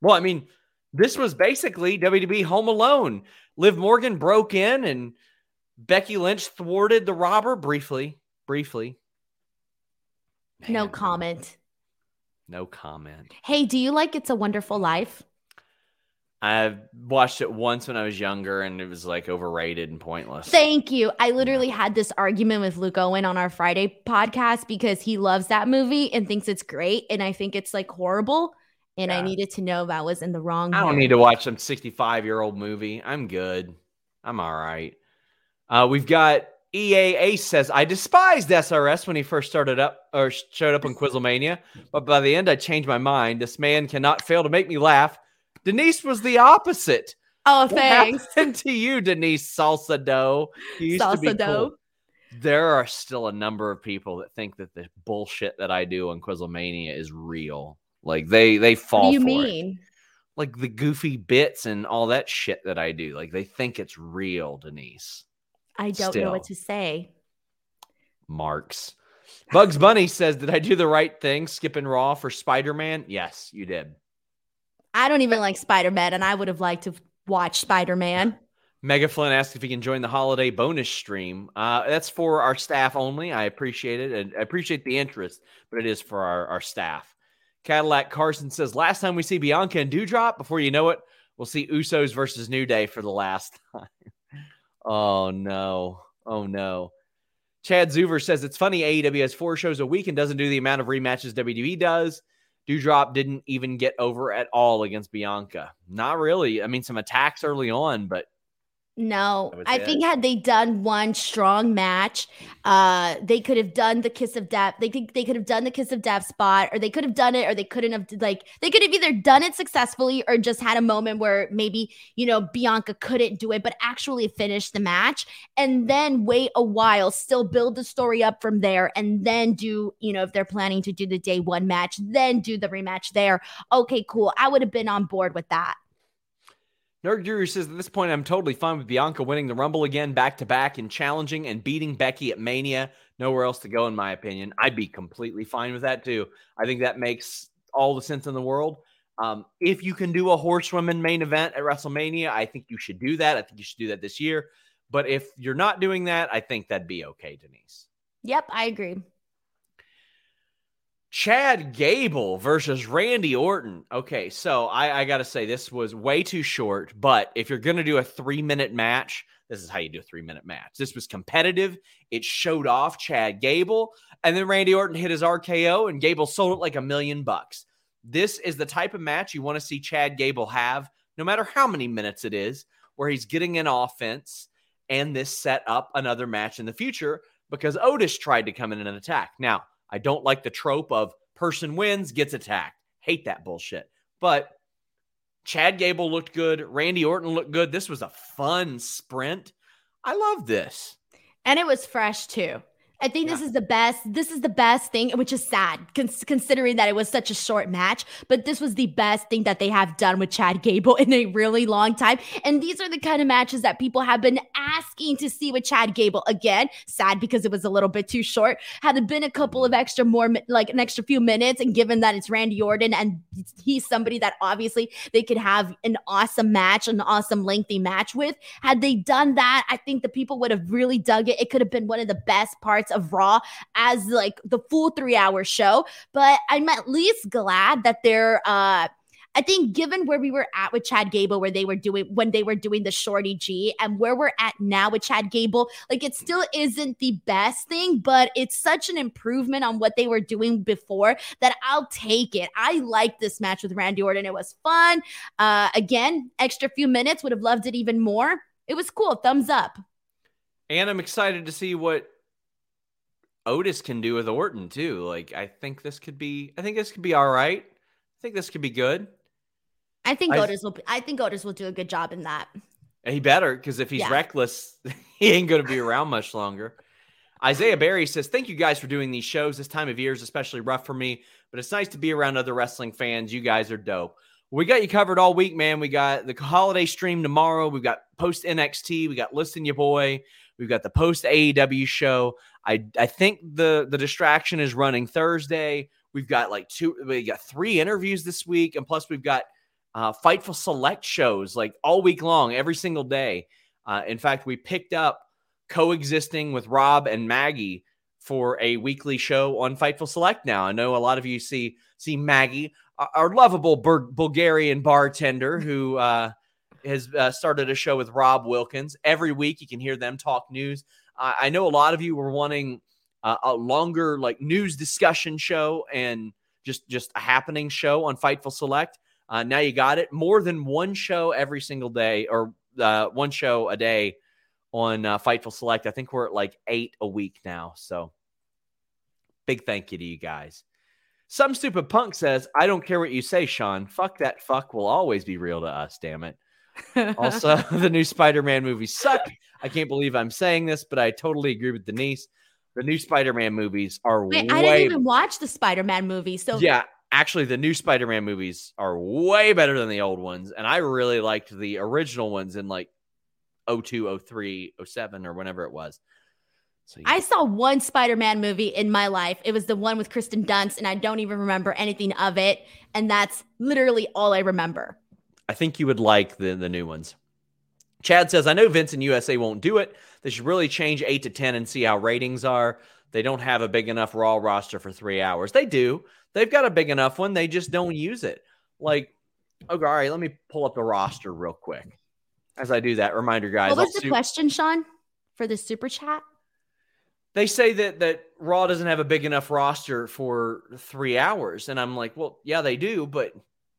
Well, I mean, this was basically WWE Home Alone. Liv Morgan broke in and Becky Lynch thwarted the robber briefly. Briefly. No comment. No comment. Hey, do you like It's a Wonderful Life? I watched it once when I was younger and it was like overrated and pointless. Thank you. I literally had this argument with Luke Owen on our Friday podcast because he loves that movie and thinks it's great, and I think it's like horrible. And I needed to know if I was in the wrong. I don't need to watch some 65 year old movie. I'm good. I'm all right. Uh, we've got EA Ace says, I despised SRS when he first started up or showed up on Quizzlemania, but by the end, I changed my mind. This man cannot fail to make me laugh. Denise was the opposite. Oh, What thanks. happened to you, Denise Salcedo? You used to be Salcedo. cool. There are still a number of people that think that the bullshit that I do on Quizzlemania is real. Like they they fall What do you for it mean? like the goofy bits and all that shit that I do. Like they think it's real, Denise. I don't know what to say. Marks. Bugs Bunny says, Did I do the right thing skipping Raw for Spider Man? Yes, you did. I don't even like Spider Man, and I would have liked to watch Spider Man. Mega Flynn asks if he can join the holiday bonus stream. Uh, that's for our staff only. I appreciate it and I appreciate the interest, but it is for our, our staff. Cadillac Carson says, last time we see Bianca and Doudrop, before you know it, we'll see Usos versus New Day for the last time. oh, no. Oh, no. Chad Zuver says, it's funny AEW has four shows a week and doesn't do the amount of rematches WWE does. Doudrop didn't even get over at all against Bianca. Not really. I mean, some attacks early on, but no, I think had they done one strong match, uh, they could have done the kiss of death. They could they could have done the kiss of death spot, or they could have done it, or they couldn't have like they could have either done it successfully or just had a moment where maybe you know Bianca couldn't do it, but actually finish the match and then wait a while, still build the story up from there, and then do you know if they're planning to do the day one match, then do the rematch there. Okay, cool. I would have been on board with that. Nerd Guru says at this point, I'm totally fine with Bianca winning the Rumble again, back to back, and challenging and beating Becky at Mania. Nowhere else to go, in my opinion. I'd be completely fine with that too. I think that makes all the sense in the world. Um, if you can do a horsewoman main event at WrestleMania, I think you should do that. I think you should do that this year. But if you're not doing that, I think that'd be okay, Denise. Yep, I agree. Chad Gable versus Randy Orton. Okay, so I, I got to say, this was way too short, but if you're going to do a three minute match, this is how you do a three minute match. This was competitive. It showed off Chad Gable, and then Randy Orton hit his RKO, and Gable sold it like a million bucks. This is the type of match you want to see Chad Gable have, no matter how many minutes it is, where he's getting an offense, and this set up another match in the future because Otis tried to come in and attack. Now, I don't like the trope of person wins, gets attacked. Hate that bullshit. But Chad Gable looked good. Randy Orton looked good. This was a fun sprint. I love this. And it was fresh too. I think yeah. this is the best. This is the best thing, which is sad cons- considering that it was such a short match. But this was the best thing that they have done with Chad Gable in a really long time. And these are the kind of matches that people have been asking to see with Chad Gable. Again, sad because it was a little bit too short. Had it been a couple of mm-hmm. extra more, like an extra few minutes, and given that it's Randy Orton and he's somebody that obviously they could have an awesome match, an awesome lengthy match with. Had they done that, I think the people would have really dug it. It could have been one of the best parts parts of Raw as like the full three hour show. But I'm at least glad that they're uh I think given where we were at with Chad Gable, where they were doing when they were doing the Shorty G, and where we're at now with Chad Gable, like it still isn't the best thing, but it's such an improvement on what they were doing before that I'll take it. I like this match with Randy Orton. It was fun. Uh, again, extra few minutes would have loved it even more. It was cool. Thumbs up. And I'm excited to see what Otis can do with Orton too. Like I think this could be I think this could be all right. I think this could be good. I think I, Otis will I think Otis will do a good job in that. He better because if he's yeah. reckless, he ain't going to be around much longer. Isaiah Barry says, Thank you guys for doing these shows. This time of year is especially rough for me, but it's nice to be around other wrestling fans. You guys are dope. We got you covered all week, man. We got the holiday stream tomorrow. We've got post NXT. We got Listen You Boy. We've got the post AEW show. I I think the the distraction is running Thursday. We've got like two, we got three interviews this week, and plus we've got uh, Fightful Select shows like all week long, every single day. Uh, in fact, we picked up coexisting with Rob and Maggie for a weekly show on Fightful Select. Now, I know a lot of you see see Maggie, our lovable Bur- Bulgarian bartender who uh, has uh, started a show with Rob Wilkins. Every week, you can hear them talk news. I know a lot of you were wanting uh, a longer like news discussion show and just just a happening show on Fightful Select. Uh, now you got it. More than one show every single day, or uh, one show a day on uh, Fightful Select. I think we're at like eight a week now. So big thank you to you guys. Some stupid punk says, I don't care what you say, Sean. Fuck that fuck will always be real to us, damn it. Also, the new Spider Man movies suck. I can't believe I'm saying this, but I totally agree with Denise. The new Spider Man movies are Wait, way... I didn't even watch the Spider Man movie. So, yeah, actually, the new Spider Man movies are way better than the old ones. And I really liked the original ones in like 02, 03, 07, or whenever it was. So, yeah. I saw one Spider Man movie in my life. It was the one with Kristen Dunst, and I don't even remember anything of it. And that's literally all I remember. I think you would like the the new ones. Chad says, I know Vince and USA won't do it. They should really change eight to 10 and see how ratings are. They don't have a big enough Raw roster for three hours. They do. They've got a big enough one. They just don't use it. Like, okay, all right, let me pull up the roster real quick. As I do that, reminder, guys. What was the su- question, Sean, for the super chat? they say that that Raw doesn't have a big enough roster for three hours, and I'm like, well, yeah, they do, but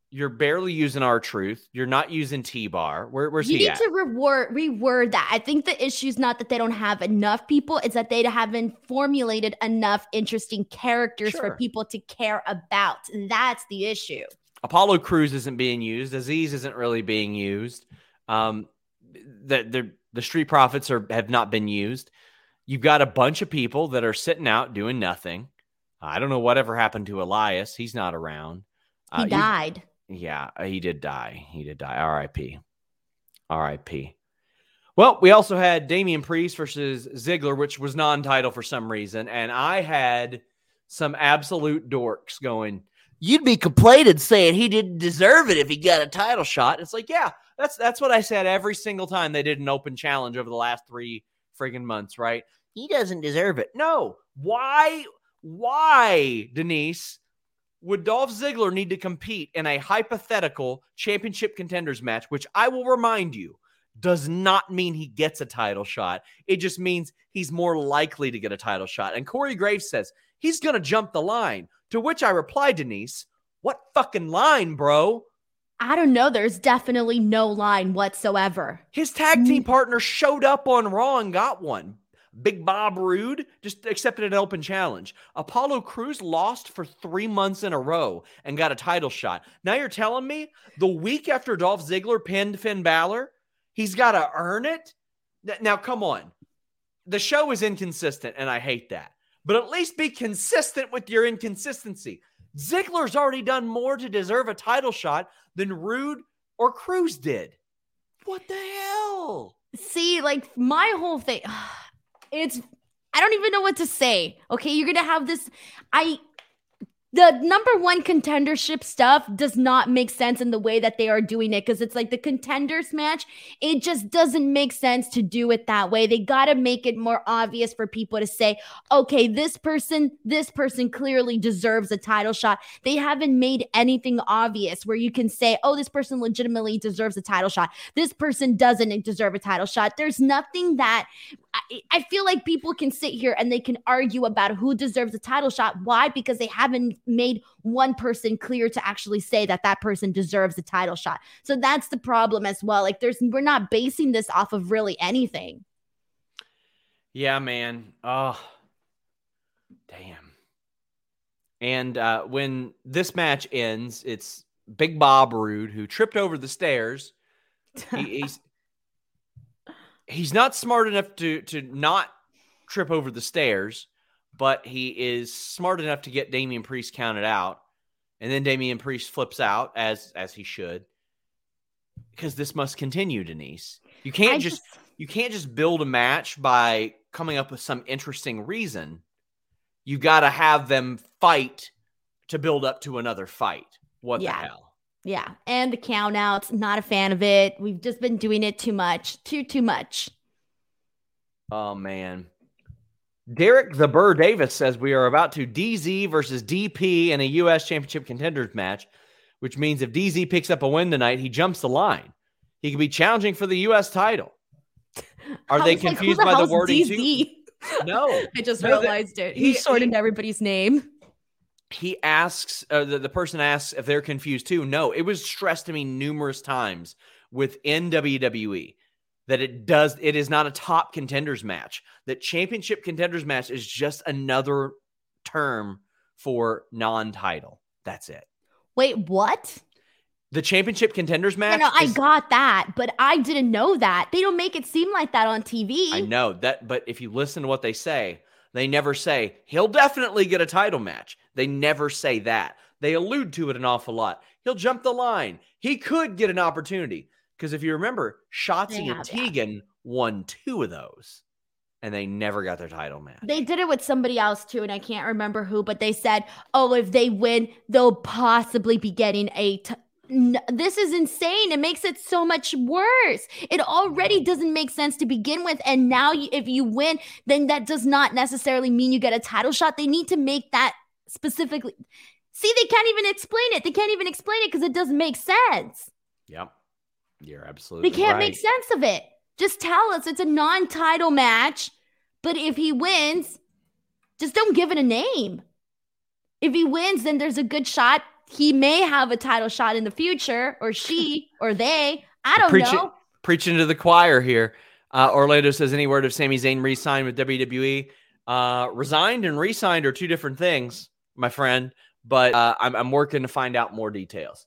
you're barely using R-Truth. You're not using T Bar. Where, where's you he need at? to reword reword that. I think the issue is not that they don't have enough people; it's that they haven't formulated enough interesting characters Sure. for people to care about. That's the issue. Apollo Crews isn't being used. Azeez isn't really being used. Um, the the the Street Profits are have not been used. You've got a bunch of people that are sitting out doing nothing. I don't know whatever happened to Elias. He's not around. He Uh, you- died. Yeah, uh, he did die. He did die. R.I.P. R.I.P. Well, we also had Damian Priest versus Ziggler, which was non-title for some reason, and I had some absolute dorks going. You'd be complaining saying he didn't deserve it if he got a title shot. It's like, yeah, that's that's what I said every single time they did an open challenge over the last three friggin' months, right? He doesn't deserve it. No. Why? Why, Denise? Would Dolph Ziggler need to compete in a hypothetical championship contenders match, which I will remind you does not mean he gets a title shot. It just means he's more likely to get a title shot. And Corey Graves says he's going to jump the line, to which I replied, Denise, what fucking line, bro? I don't know. There's definitely no line whatsoever. His tag team mm. partner showed up on Raw and got one. Big Bob Roode just accepted an open challenge. Apollo Crews lost for three months in a row and got a title shot. Now you're telling me the week after Dolph Ziggler pinned Finn Balor, he's got to earn it? Now, come on. The show is inconsistent, and I hate that. But at least be consistent with your inconsistency. Ziggler's already done more to deserve a title shot than Roode or Crews did. What the hell? See, like my whole thing, it's I don't even know what to say. Okay, you're gonna have this. I the number one contendership stuff does not make sense in the way that they are doing it because it's like the contenders match. It just doesn't make sense to do it that way. They got to make it more obvious for people to say, okay, this person, this person clearly deserves a title shot. They haven't made anything obvious where you can say, oh, this person legitimately deserves a title shot. This person doesn't deserve a title shot. There's nothing that I, I feel like people can sit here and they can argue about who deserves a title shot. Why? Because they haven't made one person clear to actually say that that person deserves a title shot. So that's the problem as well. Like, there's we're not basing this off of really anything. Yeah, man. Oh, damn. And uh, when this match ends, it's Big Bob Roode who tripped over the stairs. He, he's not smart enough to to not trip over the stairs, but he is smart enough to get Damian Priest counted out, and then Damian Priest flips out as as he should, because this must continue, Denise. You can't I just you can't just build a match by coming up with some interesting reason. You got to have them fight to build up to another fight. What Yeah. the hell? Yeah, and the countouts, not a fan of it. We've just been doing it too much, too too much. Oh man. Derek the Burr Davis says we are about to DZ versus DP in a U.S. Championship contenders match, which means if DZ picks up a win tonight, he jumps the line. He could be challenging for the U.S. title. Are they was like, confused by the wording too? DZ? No. I just No, that- realized it. he- He shortened he- everybody's name. He asks uh, the, the person asks if they're confused too no it was stressed to me numerous times within wwe that it does it is not a top contenders match that championship contenders match is just another term for non-title that's it Wait, what? the championship contenders match no, I is- got that, but I didn't know that. They don't make it seem like that on TV. I know that, but if you listen to what they say, they never say he'll definitely get a title match. They never say that. They allude to it an awful lot. He'll jump the line. He could get an opportunity because if you remember, Shotzi and that. Won two of those, and they never got their title match. They did it with somebody else too, and I can't remember who, but they said, "Oh, if they win, they'll possibly be getting a t- N- this is insane. It makes it so much worse. It already doesn't make sense to begin with. And now, you, if you win, then that does not necessarily mean you get a title shot. They need to make that specifically. See, they can't even explain it. They can't even explain it because it doesn't make sense. Yep. You're absolutely They can't right. make sense of it. Just tell us it's a non title match. But if he wins, just don't give it a name. If he wins, then there's a good shot. He may have a title shot in the future, or she, or they. I don't Preach know. preaching to the choir here. Uh, Orlando says any word of Sami Zayn re-signed with WWE. Uh, resigned and re-signed are two different things, my friend. But uh, I'm, I'm working to find out more details.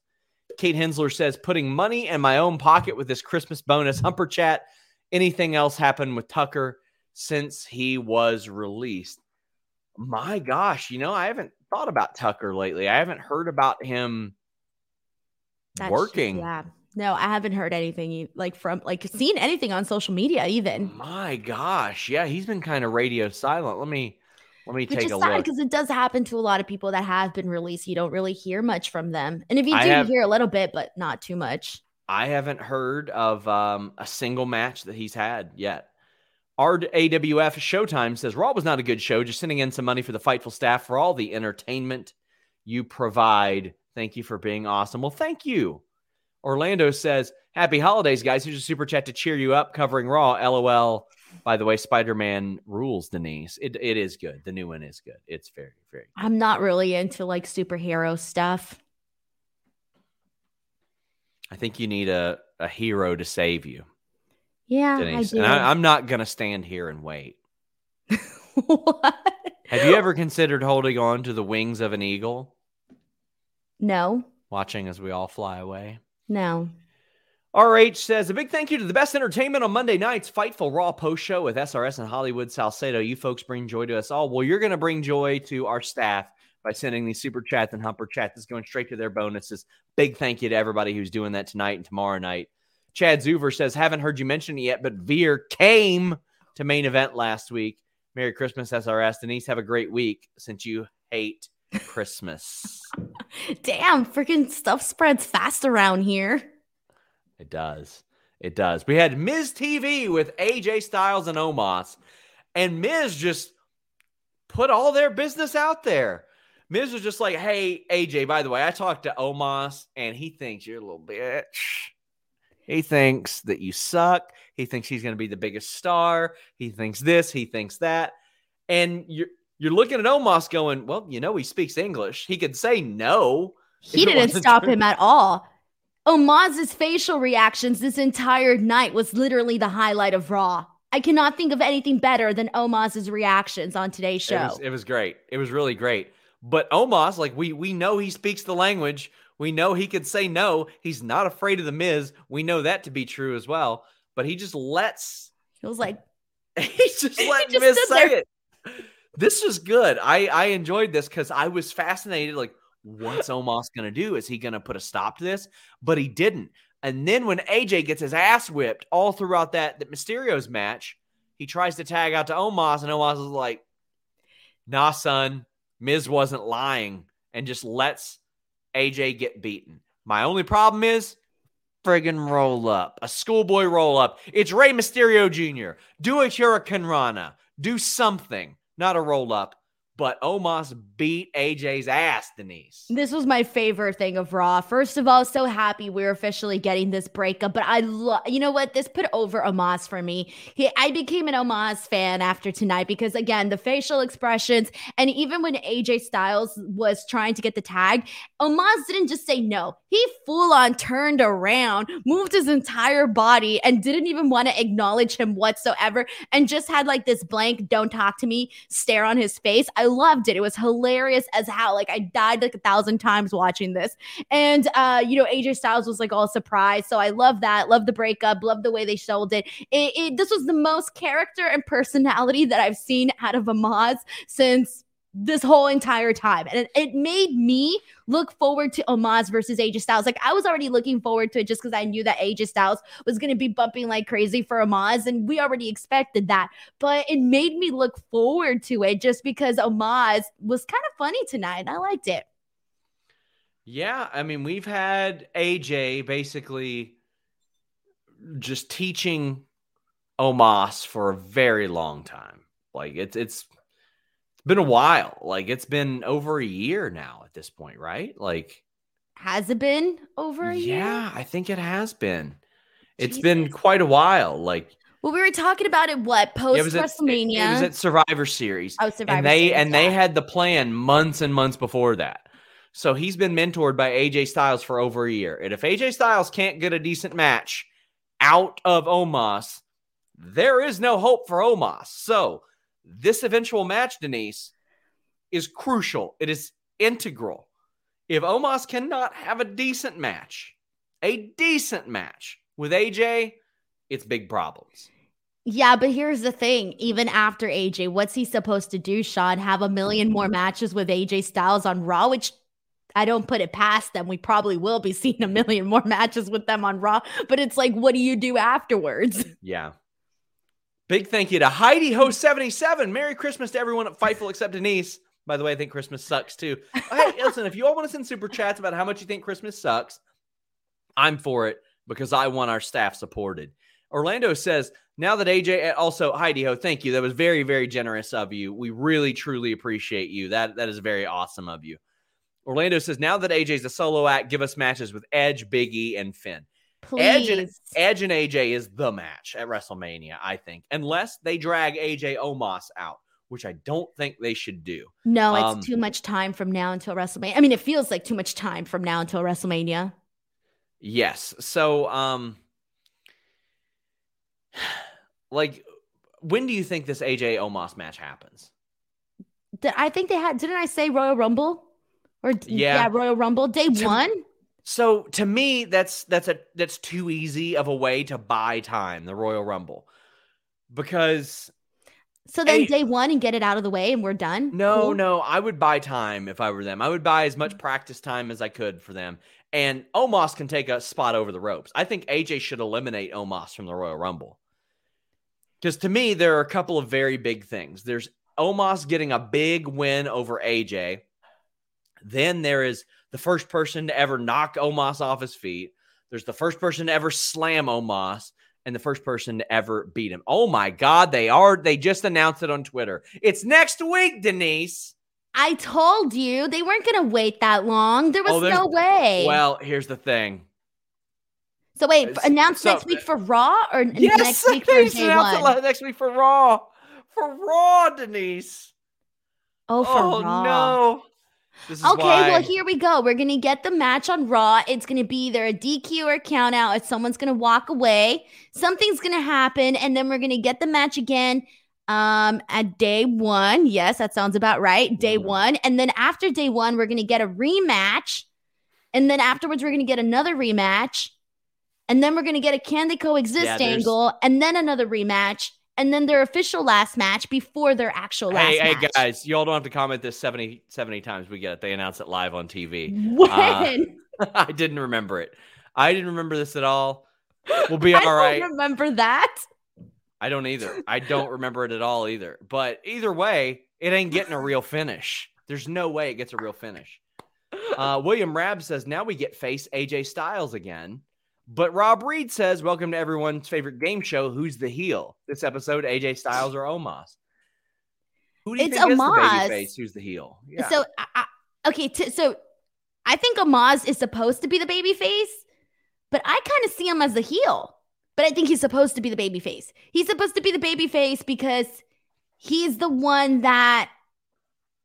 Kate Hensler says putting money in my own pocket with this Christmas bonus. Humper chat. Anything else happened with Tucker since he was released? My gosh, you know I haven't thought about Tucker lately. I haven't heard about him That's- working. Yeah. No, I haven't heard anything like from like seen anything on social media even. My gosh, yeah, he's been kind of radio silent. Let me let me Which take is a sad look. because it does happen to a lot of people that have been released. You don't really hear much from them. And if you do have- hear a little bit, but not too much. I haven't heard of um, a single match that he's had yet. RAWF Showtime says Raw was not a good show. Just sending in some money for the Fightful staff for all the entertainment you provide. Thank you for being awesome. Well, thank you. Orlando says, Happy holidays, guys. Here's a super chat to cheer you up covering Raw. LOL. By the way, Spider Man rules, Denise. It, it is good. The new one is good. It's very, very I'm not really into like superhero stuff. I think you need a, a hero to save you, Yeah, Denise. I do. and I, I'm not going to stand here and wait. what? Have you ever considered holding on to the wings of an eagle, No, watching as we all fly away? no. RH says a big thank you to the best entertainment on Monday nights, Fightful Raw post show with SRS and Hollywood Salcedo. You folks bring joy to us all. Well, you're going to bring joy to our staff by sending these super chats and humper chats. that's going straight to their bonuses. Big thank you to everybody who's doing that tonight and tomorrow night. Chad Zuver says, haven't heard you mention it yet, but Veer came to main event last week. Merry Christmas, SRS. Denise, have a great week since you hate Christmas. Damn, freaking stuff spreads fast around here. It does. It does. We had Miz TV with AJ Styles and Omos, and Miz just put all their business out there. Miz was just like, "Hey, AJ, by the way, I talked to Omos, and he thinks you're a little bitch. He thinks that you suck. He thinks he's going to be the biggest star. He thinks this. He thinks that. And you're you're looking at Omos, going, "Well, you know, he speaks English. He could say no." He didn't stop true. him at all. Omos's facial reactions this entire night was literally the highlight of Raw. I cannot think of anything better than Omos's reactions on today's It show. was, it was great. It was really great. But Omos, like we we know he speaks the language. We know he could say no. He's not afraid of the Miz. We know that to be true as well. But he just lets He was like, he's just letting just Miz say there. it. This was good. I I enjoyed this because I was fascinated. Like, what's Omos gonna do? Is he gonna put a stop to this? But he didn't. And then when AJ gets his ass whipped all throughout that that Mysterio's match, he tries to tag out to Omos, and Omos is like, "Nah, son, Miz wasn't lying," and just lets AJ get beaten. My only problem is friggin' roll up, a schoolboy roll up. It's Rey Mysterio Jr. Do a Hurricanrana. Do something, not a roll up. But Omos beat AJ's ass, Denise. This was my favorite thing of Raw. First of all, so happy we're officially getting this breakup. But I love, you know what? This put over Omos for me. He, I became an Omos fan after tonight because, again, the facial expressions, and even when AJ Styles was trying to get the tag, Omos didn't just say no. He full on turned around, moved his entire body, and didn't even want to acknowledge him whatsoever, and just had like this blank, don't talk to me stare on his face. I loved it. It was hilarious as hell. Like I died like a thousand times watching this. And uh, you know, AJ Styles was like all surprised. So I love that. Love the breakup. Love the way they sold it. It, it this was the most character and personality that I've seen out of Omos since this whole entire time. And it, made me look forward to Omos versus AJ Styles. Like I was already looking forward to it just because I knew that AJ Styles was going to be bumping like crazy for Omos. And we already expected that. But it made me look forward to it just because Omos was kind of funny tonight. And I liked it. Yeah, I mean, we've had AJ basically just teaching Omos for a very long time. Like it's it's been a while. Like it's been over a year now at this point, right? Like Has it been over a year? yeah, I think it has been. It's been quite a while. Like Well, we were talking about it. What post it WrestleMania? It was at Survivor Series. oh, Survivor and they Series, and they had the plan months and months before that. So he's been mentored by AJ Styles for over a year. And if AJ Styles can't get a decent match out of Omos, there is no hope for Omos. So this eventual match, Denise, is crucial. It is integral. If Omos cannot have a decent match, a decent match with AJ, it's big problems. Yeah, but here's the thing. Even after AJ, what's he supposed to do, Sean? Have a million more matches with AJ Styles on Raw, which I don't put it past them. We probably will be seeing a million more matches with them on Raw. But it's like, what do you do afterwards? Yeah. Big thank you to Heidi Ho 77. Merry Christmas to everyone at Fightful except Denise. By the way, I think Christmas sucks too. hey, listen, if you all want to send super chats about how much you think Christmas sucks, I'm for it because I want our staff supported. Orlando says, now that AJ also Heidi Ho, thank you. That was very, very generous of you. We really, truly appreciate you. That that is very awesome of you. Orlando says, now that AJ's a solo act, give us matches with Edge, Biggie, and Finn. Please. Edge and, Edge and AJ is the match at WrestleMania, I think, unless they drag AJ Omos out, which I don't think they should do. no, it's um, too much time from now until WrestleMania. I mean, it feels like too much time from now until WrestleMania. Yes. So, um, like, when do you think this AJ Omos match happens? I think they had, didn't I say Royal Rumble? Or Yeah. yeah, Royal Rumble day To- one? So to me, that's that's a that's too easy of a way to buy time, the Royal Rumble, because So then Hey- day one and get it out of the way and we're done? No, Cool. no, I would buy time if I were them. I would buy as much practice time as I could for them. And Omos can take a spot over the ropes. I think AJ should eliminate Omos from the Royal Rumble. Because to me, there are a couple of very big things. There's Omos getting a big win over AJ. Then there is the first person to ever knock Omos off his feet. There's the first person to ever slam Omos and the first person to ever beat him. Oh my God, they are. They just announced it on Twitter. It's next week, Denise. I told you they weren't going to wait that long. There was Oh, no way. Well, here's the thing. so wait, it's- announced so- next week for Raw or Yes, next week for day it one? next week for Raw. For Raw, Denise. oh, for oh Raw. no. Okay, why- well, here we go. We're gonna get the match on Raw. It's gonna be either a DQ or a count out. If someone's gonna walk away, something's gonna happen, and then we're gonna get the match again um at day one. Yes, that sounds about right. Day Mhm. one. And then after day one, we're gonna get a rematch. And then afterwards, we're gonna get another rematch. And then we're gonna get a can they coexist Yeah, angle, and then another rematch, and then their official last match before their actual last Hey, hey, guys, y'all don't have to comment this 70, 70 times. We get it. They announced it live on TV. When? I didn't remember it. I didn't remember this at all. We'll be all right. don't remember that. I don't either. I don't remember it at all either. But either way, it ain't getting a real finish. There's no way it gets a real finish. Uh, William Rab says now we get face AJ Styles again. But Rob Reed says, Welcome to everyone's favorite game show. Who's the heel? This episode, AJ Styles or Omos? Who do you It's think is the Omos. baby face? Who's the heel? Yeah. So, I, okay, t- so I think Omos is supposed to be the baby face, but I kind of see him as the heel. But I think he's supposed to be the baby face. He's supposed to be the baby face because he's the one that.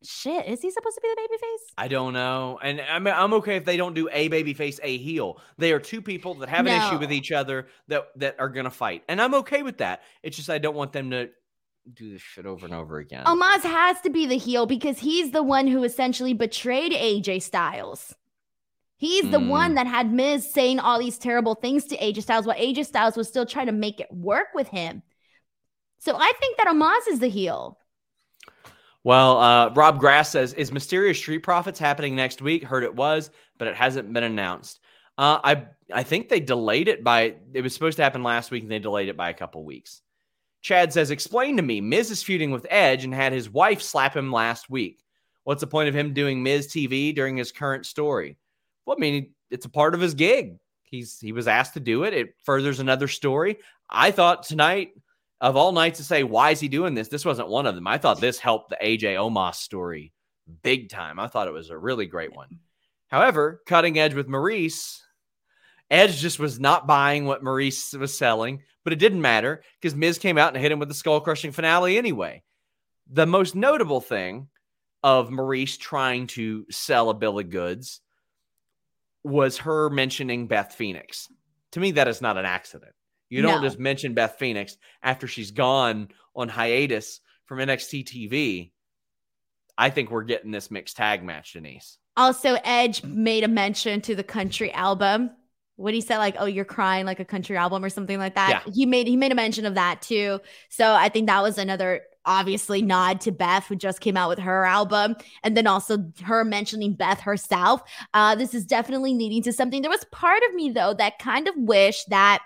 Shit, is he supposed to be the baby face? I don't know. And I mean, I'm okay if they don't do a baby face, a heel. They are two people that have an issue with each other that that are gonna fight. And I'm okay with that. It's just I don't want them to do this shit over and over again. Omos has to be the heel because he's the one who essentially betrayed AJ Styles. He's the Mm. one that had Miz saying all these terrible things to AJ Styles while AJ Styles was still trying to make it work with him. So I think that Omos is the heel. Well, uh, Rob Grass says, "Is Mysterios Street Profits happening next week?" Heard it was, but it hasn't been announced. Uh, I I think they delayed it by. It was supposed to happen last week, and they delayed it by a couple weeks. Chad says, "Explain to me. Miz is feuding with Edge and had his wife slap him last week. What's the point of him doing Miz TV during his current story? Well, I mean, it's a part of his gig. He's he was asked to do it. It furthers another story. I thought tonight of all nights to say why is he doing this? This wasn't one of them. I thought this helped the AJ Omos story big time. I thought it was a really great one. However, cutting edge with Maryse, Edge just was not buying what Maryse was selling, but it didn't matter because Miz came out and hit him with the skull crushing finale anyway. The most notable thing of Maryse trying to sell a bill of goods was her mentioning Beth Phoenix. To me, that is not an accident. You don't No. just mention Beth Phoenix after she's gone on hiatus from NXT TV. I think we're getting this mixed tag match, Denise. Also, Edge made a mention to the country album. What he said, like, "Oh, you're crying like a country album" or something like that. Yeah. He made he made a mention of that too. So I think that was another obviously nod to Beth, who just came out with her album, and then also her mentioning Beth herself. Uh, this is definitely leading to something. There was part of me though that kind of wished that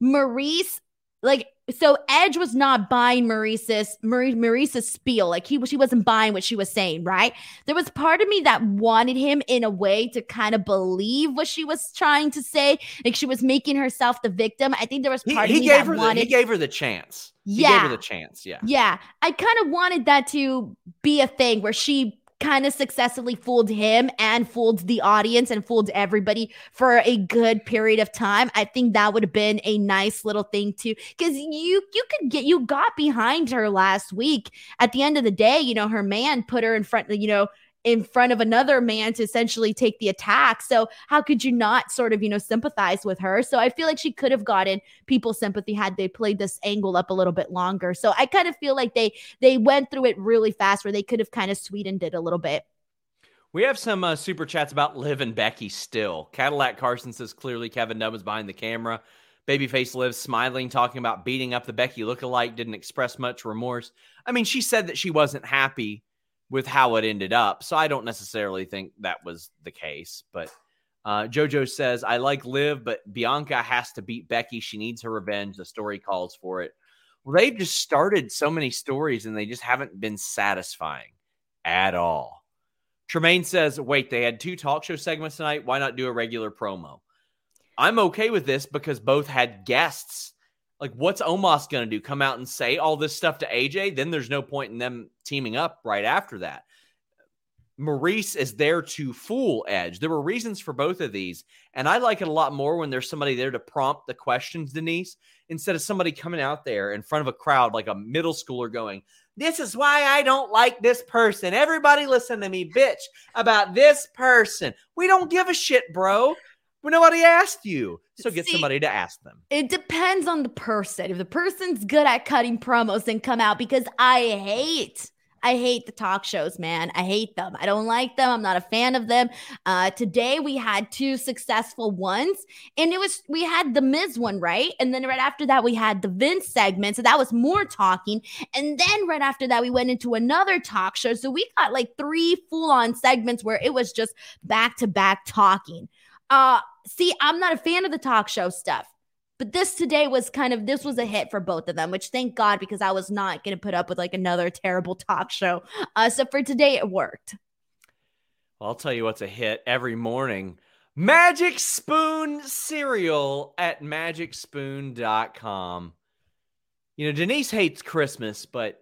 Maurice, like, so Edge was not buying Maurice's Maurice, Maurice's spiel. Like he she wasn't buying what she was saying, right? there was part of me that wanted him in a way to kind of believe what she was trying to say like she was making herself the victim i think there was part he of me gave that her the, wanted he gave her the chance. He gave Yeah. her the chance. Yeah. yeah i kind of wanted that to be a thing where she kind of successfully fooled him and fooled the audience and fooled everybody for a good period of time i think that would have been a nice little thing too because you you could get you got behind her last week. At the end of the day you know her man put her in front you know in front of another man to essentially take the attack. So how could you not sort of, you know, sympathize with her? So I feel like she could have gotten people's sympathy had they played this angle up a little bit longer. So I kind of feel like they they went through it really fast where they could have kind of sweetened it a little bit. We have some uh, super chats about Liv and Becky still. Cadillac Carson says clearly Kevin Dunn was behind the camera. Babyface Liv smiling, talking about beating up the Becky lookalike, didn't express much remorse. I mean, she said that she wasn't happy with how it ended up. So I don't necessarily think that was the case. But uh, JoJo says, I like Liv, but Bianca has to beat Becky. She needs her revenge. The story calls for it. Well, they've just started so many stories and they just haven't been satisfying at all. Tremaine says, wait, they had two talk show segments tonight. Why not do a regular promo? I'm okay with this because both had guests. Like, what's Omos going to do? Come out and say all this stuff to AJ? Then there's no point in them teaming up right after that. Maurice is there to fool Edge. There were reasons for both of these. And I like it a lot more when there's somebody there to prompt the questions, Denise, instead of somebody coming out there in front of a crowd like a middle schooler going, This is why I don't like this person. Everybody listen to me, bitch, about this person. We don't give a shit, bro. Well, Nobody asked you. So get See- somebody to ask them. It depends on the person. If the person's good at cutting promos, then come out because I hate. I hate the talk shows, man. I hate them. I don't like them. I'm not a fan of them. Uh, today we had two successful ones, and it was we had the Miz one, right? And then right after that we had the Vince segment, so that was more talking. And then right after that we went into another talk show, so we got like three full on segments where it was just back to back talking. Uh, see, I'm not a fan of the talk show stuff. But this today was kind of this was a hit for both of them, which thank God because I was not going to put up with like another terrible talk show. Uh, so for today, it worked. Well, I'll tell you what's a hit every morning. Magic Spoon cereal at magicspoon.com. You know, Denise hates Christmas, but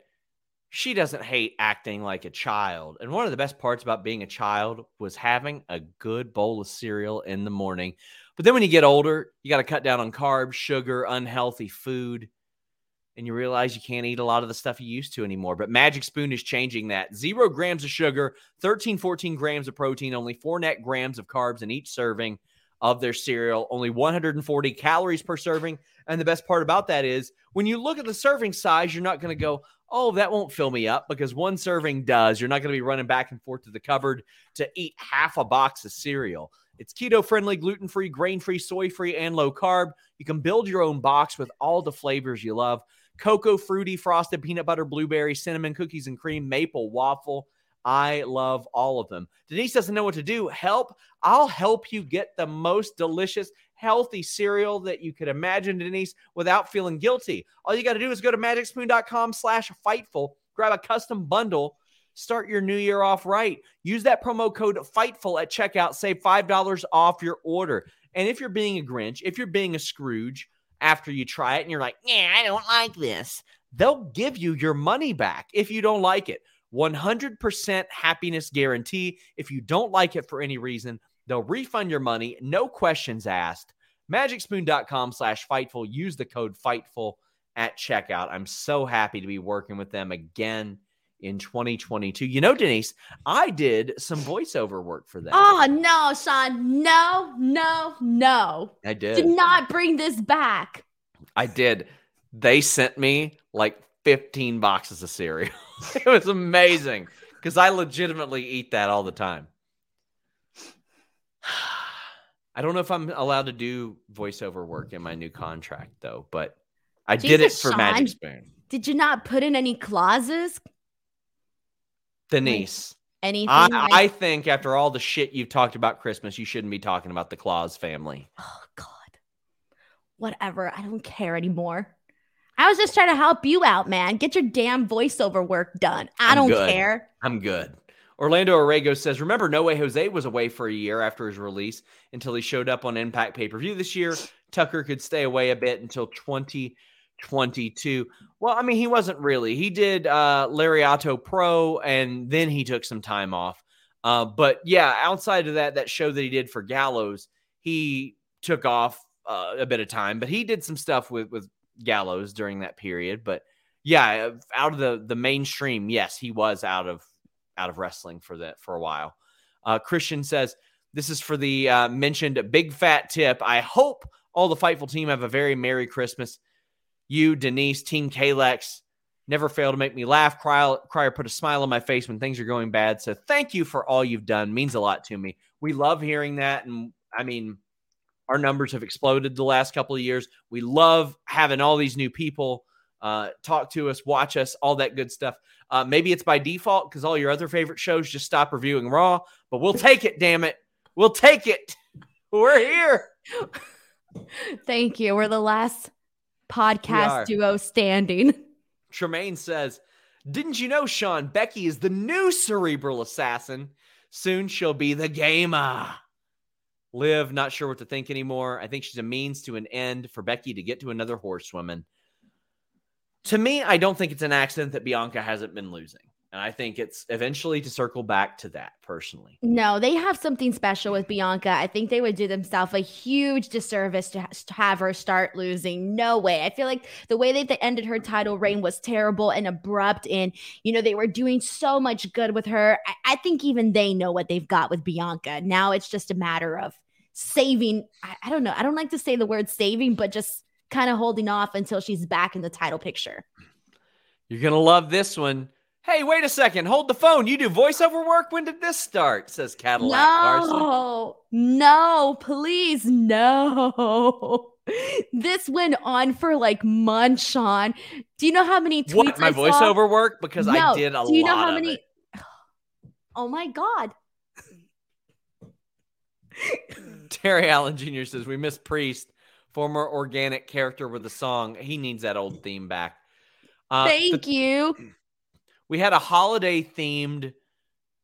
she doesn't hate acting like a child. And one of the best parts about being a child was having a good bowl of cereal in the morning. But then when you get older, you got to cut down on carbs, sugar, unhealthy food. And you realize you can't eat a lot of the stuff you used to anymore. But Magic Spoon is changing that. Zero grams of sugar, 13, 14 grams of protein, only four net grams of carbs in each serving of their cereal, only 140 calories per serving. And the best part about that is when you look at the serving size, you're not going to go, oh, that won't fill me up because one serving does. You're not going to be running back and forth to the cupboard to eat half a box of cereal. It's keto friendly, gluten free, grain free, soy free, and low carb. You can build your own box with all the flavors you love cocoa, fruity, frosted, peanut butter, blueberry, cinnamon, cookies and cream, maple, waffle. I love all of them. Denise doesn't know what to do. Help. I'll help you get the most delicious, healthy cereal that you could imagine, Denise, without feeling guilty. All you got to do is go to magicspoon.com slash fightful, grab a custom bundle Start your new year off right. Use that promo code FIGHTFUL at checkout. Save $5 off your order. And if you're being a Grinch, if you're being a Scrooge after you try it and you're like, yeah, I don't like this, they'll give you your money back if you don't like it. 100% happiness guarantee. If you don't like it for any reason, they'll refund your money, no questions asked. MagicSpoon.com slash Fightful. Use the code Fightful at checkout. I'm so happy to be working with them again in 2022. You know, Denise, I did some voiceover work for them. Oh no, Sean. No, no, no. I did. Did not bring this back. I did. They sent me like 15 boxes of cereal. it was amazing because I legitimately eat that all the time. I don't know if I'm allowed to do voiceover work in my new contract though, but I did it for Sean. Magic Spoon. Did you not put in any clauses? Denise, Anything? I, like- I think after all the shit you've talked about Christmas, you shouldn't be talking about the Claus family. oh God. Whatever. I don't care anymore. I was just trying to help you out, man. Get your damn voiceover work done. I I'm don't good. care. I'm good. Orlando Orrego says, Remember, No Way Jose was away for a year after his release until he showed up on Impact pay per view this year. Tucker could stay away a bit until 2022. Well, I mean, he wasn't really. He did uh, Lariato Pro and then he took some time off. Uh, but yeah, outside of that, that show that he did for Gallows, he took off uh, a bit of time, but he did some stuff with, with Gallows during that period. But yeah, out of the the mainstream, yes, he was out of out of wrestling for that for a while. Uh, Christian says this is for the uh, mentioned big fat tip. I hope all the Fightful team have a very merry Christmas. You, Denise, Team Kalex, never fail to make me laugh, cry, cry, or put a smile on my face when things are going bad. So thank you for all you've done. Means a lot to me. We love hearing that, and I mean, our numbers have exploded the last couple of years. We love having all these new people uh, talk to us, watch us, all that good stuff. Uh, maybe it's by default because all your other favorite shows just stop reviewing Raw, but we'll take it, damn it. We'll take it. We're here. Thank you. We're the last podcast duo standing. Tremaine says, Didn't you know, Sean, Becky is the new cerebral assassin? Soon she'll be the gamer. Liv, not sure what to think anymore. I think she's a means to an end for Becky to get to another horsewoman. To me, I don't think it's an accident that Bianca hasn't been losing. And I think it's eventually to circle back to that personally. No, they have something special with Bianca. I think they would do themselves a huge disservice to, ha- to have her start losing. No way. I feel like the way that they ended her title reign was terrible and abrupt. And, you know, they were doing so much good with her. I, I think even they know what they've got with Bianca. Now it's just a matter of saving. I, I don't know. I don't like to say the word saving, but just kind of holding off until she's back in the title picture. You're going to love this one. Hey, wait a second. Hold the phone. You do voiceover work? When did this start? Says Cadillac Carson. No, no, please, no. This went on for like months, Sean. Do you know how many tweets What, my I saw? voiceover work? Because I did a Do you know lot how of many? it. Oh my god! Terry Allen Jr. says we miss Priest, former organic character with a song. He needs that old theme back. Uh, Thank the- you. we had a holiday themed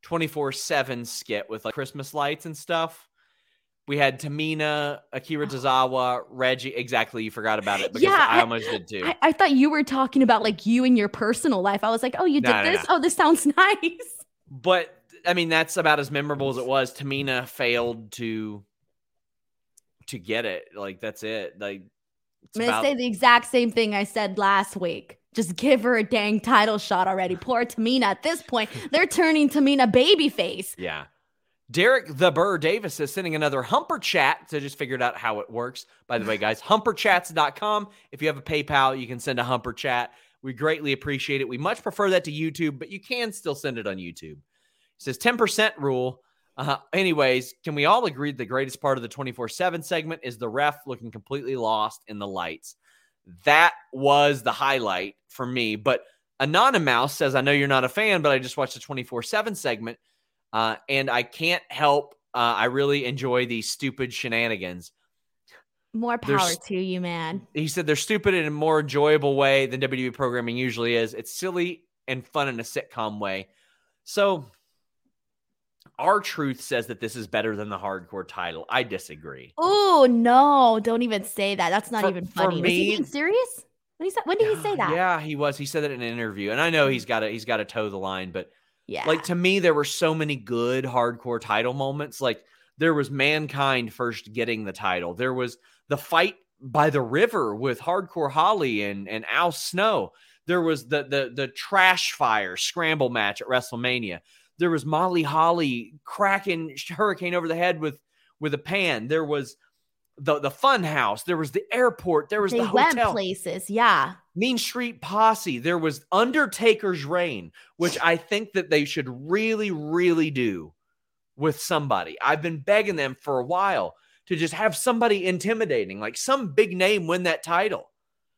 24 7 skit with like Christmas lights and stuff. We had Tamina, Akira Tozawa, Reggie. Exactly. You forgot about it because Yeah, I I- almost did too. I, I thought you were talking about like you and your personal life. I was like, oh, you did No, no, this? Oh, this sounds nice. but I mean, that's about as memorable as it was. Tamina failed to to get it. Like that's it. Like it's I'm gonna say the exact same thing I said last week. Just give her a dang title shot already. Poor Tamina. At this point, they're turning Tamina babyface. Yeah. Derek the Burr Davis is sending another Humper Chat to just figured out how it works. By the way, guys, humperchats.com. If you have a PayPal, you can send a Humper Chat. We greatly appreciate it. We much prefer that to YouTube, but you can still send it on YouTube. It says 10% rule. Uh, anyways, can we all agree the greatest part of the 24 7 segment is the ref looking completely lost in the lights? That was the highlight for me. But Anonymous says, I know you're not a fan, but I just watched the 24 7 segment. Uh, and I can't help. Uh, I really enjoy these stupid shenanigans. More power There's- to you, man. He said they're stupid in a more enjoyable way than WWE programming usually is. It's silly and fun in a sitcom way. So, R-Truth says that this is better than the hardcore title. I disagree. Oh no! Don't even say that. That's not For- even funny. Was he me- being serious? When he said, when did he say that? Yeah, he was. He said that in an interview, and I know he's got to he's got to toe the line, but Yeah. like to me, there were so many good hardcore title moments. Like there was mankind first getting the title. There was the fight by the river with Hardcore Holly and and Al Snow. There was the the the trash fire scramble match at WrestleMania. There was Molly Holly cracking Hurricane over the head with with a pan. There was the the fun house. There was the airport. There was they the went hotel. places. Yeah. Mean Street Posse. There was Undertaker's Reign, which I think that they should really, really do with somebody. I've been begging them for a while to just have somebody intimidating, like some big name win that title.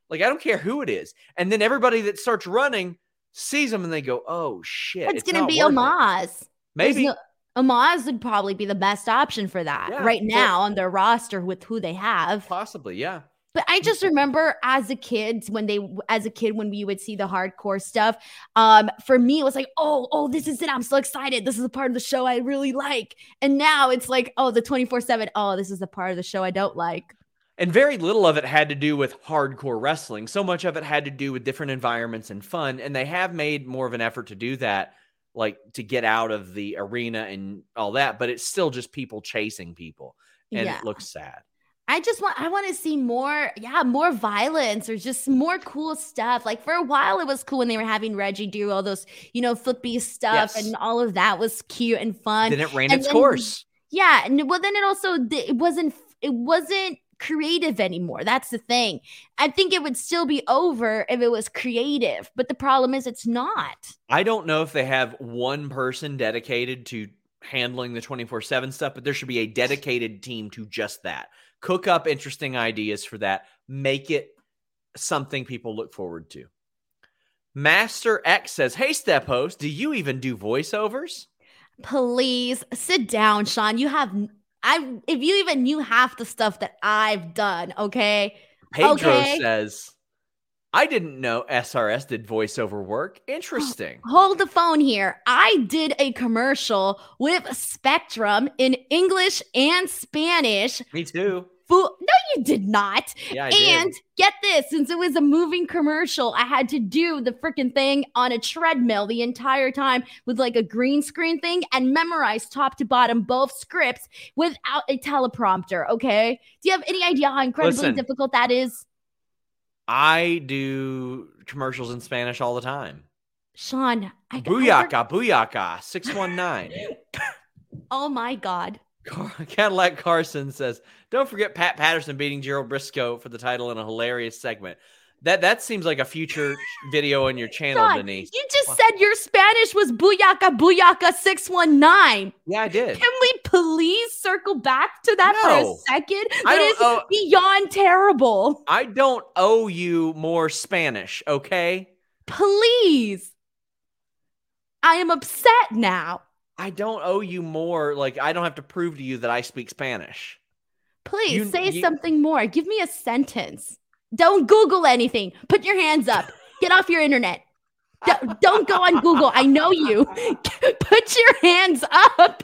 Like, I don't care who it is. And then everybody that starts running sees them and they go, oh shit. It's, gonna be worth it." Omos. Maybe. no- Omos would probably be the best option for that Yeah, right now on their roster with who they have. Possibly, yeah. But I just remember as a kid when they as a kid when we would see the hardcore stuff. Um, for me, it was like, oh, oh, this is it. I'm so excited. This is a part of the show I really like. And now it's like, oh, the 24-7, oh, this is the part of the show I don't like. And very little of it had to do with hardcore wrestling. So much of it had to do with different environments and fun. And they have made more of an effort to do that, like to get out of the arena and all that. But it's still just people chasing people. And yeah. it looks sad. I just want I want to see more, yeah, more violence or just more cool stuff. Like for a while, it was cool when they were having Reggie do all those, you know, flippy stuff, Yes. and all of that was cute and fun. Then it ran and its then- course. Yeah, and well, then it also it wasn't it wasn't creative anymore. That's the thing. I think it would still be over if it was creative, but the problem is it's not. I don't know if they have one person dedicated to handling the 24 7 stuff, but there should be a dedicated team to just that. Cook up interesting ideas for that, make it something people look forward to. Master X says, Hey, Step Host, do you even do voiceovers? Please sit down, Sean. You have I if you even knew half the stuff that I've done, okay? Pedro Okay. says, I didn't know SRS did voiceover work. Interesting. Hold the phone here. I did a commercial with Spectrum in English and Spanish. Me too. Fu- no, you did not. Yeah, I did. And get this, since it was a moving commercial, I had to do the freaking thing on a treadmill the entire time with like a green screen thing and memorize top to bottom both scripts without a teleprompter. Okay. Do you have any idea how incredibly Listen. difficult that is? I do commercials in Spanish all the time. Sean, I work- Booyaka, booyaka, 619. Oh my God. Car- Cadillac Carson says, "Don't forget Pat Patterson beating Gerald Brisco for the title in a hilarious segment." That that seems like a future video on your channel, Sean, Denise. you just said your Spanish was booyaka booyaka 619. Yeah, I did. Can we please circle back to that for a second? That owe- beyond terrible. I don't owe you more Spanish, okay? Please. I am upset now. I don't owe you more. Like I don't have to prove to you that I speak Spanish. Please You- say you- something more. Give me a sentence. Don't Google anything. Put your hands up. Get off your internet. Don't- Don't go on Google. I know you. Put your hands up.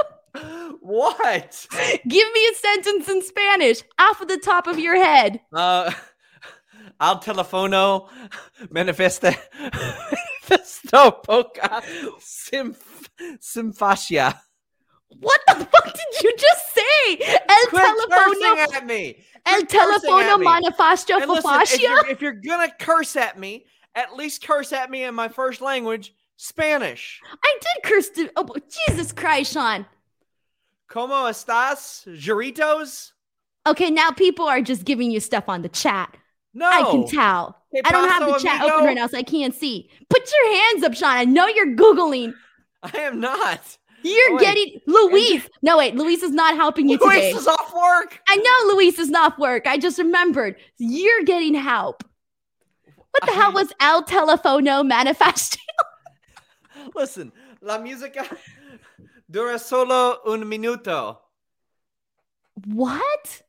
what? Give me a sentence in Spanish off of the top of your head. Uh, al telefono manifesta manifesto poca sim simfasia. What the fuck did you just say? El Quit telefono, at me. el Quit telefono manifesto And listen, if you're, if you're gonna curse at me, at least curse at me in my first language, Spanish. I did curse. To, oh, Jesus Christ, Sean. Como estas, Juritos? Okay, now people are just giving you stuff on the chat. No, I can tell. ¿Qué I don't have the chat amigo? open right now, so I can't see. Put your hands up, Sean. I know you're Googling. I am not. You're Wait, getting Luis. No, wait, Luis is not helping you today. Luis is off work. I know Luis is not work. I just remembered. You're getting help. What the hell was El Telefono Manifesto? Listen, la música dura solo un minuto. What?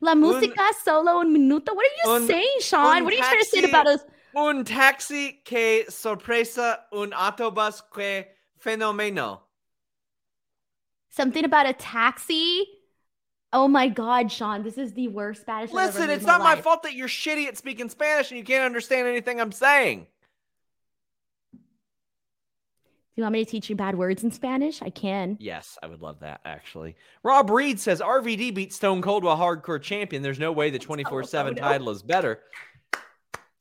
La música solo un minuto? What are you un- saying, Sean? un What are you trying to say taxi- about us? Un taxi que sorpresa un autobus que Fenomeno. Something about a taxi. Oh my God, Sean, this is the worst Spanish. Listen, it's my not my fault that you're shitty at speaking Spanish and you can't understand anything I'm saying. Do you want me to teach you bad words in Spanish? I can. Yes, I would love that actually. Rob Reed says RVD beat Stone Cold while hardcore champion. There's no way the 24 7 title is better.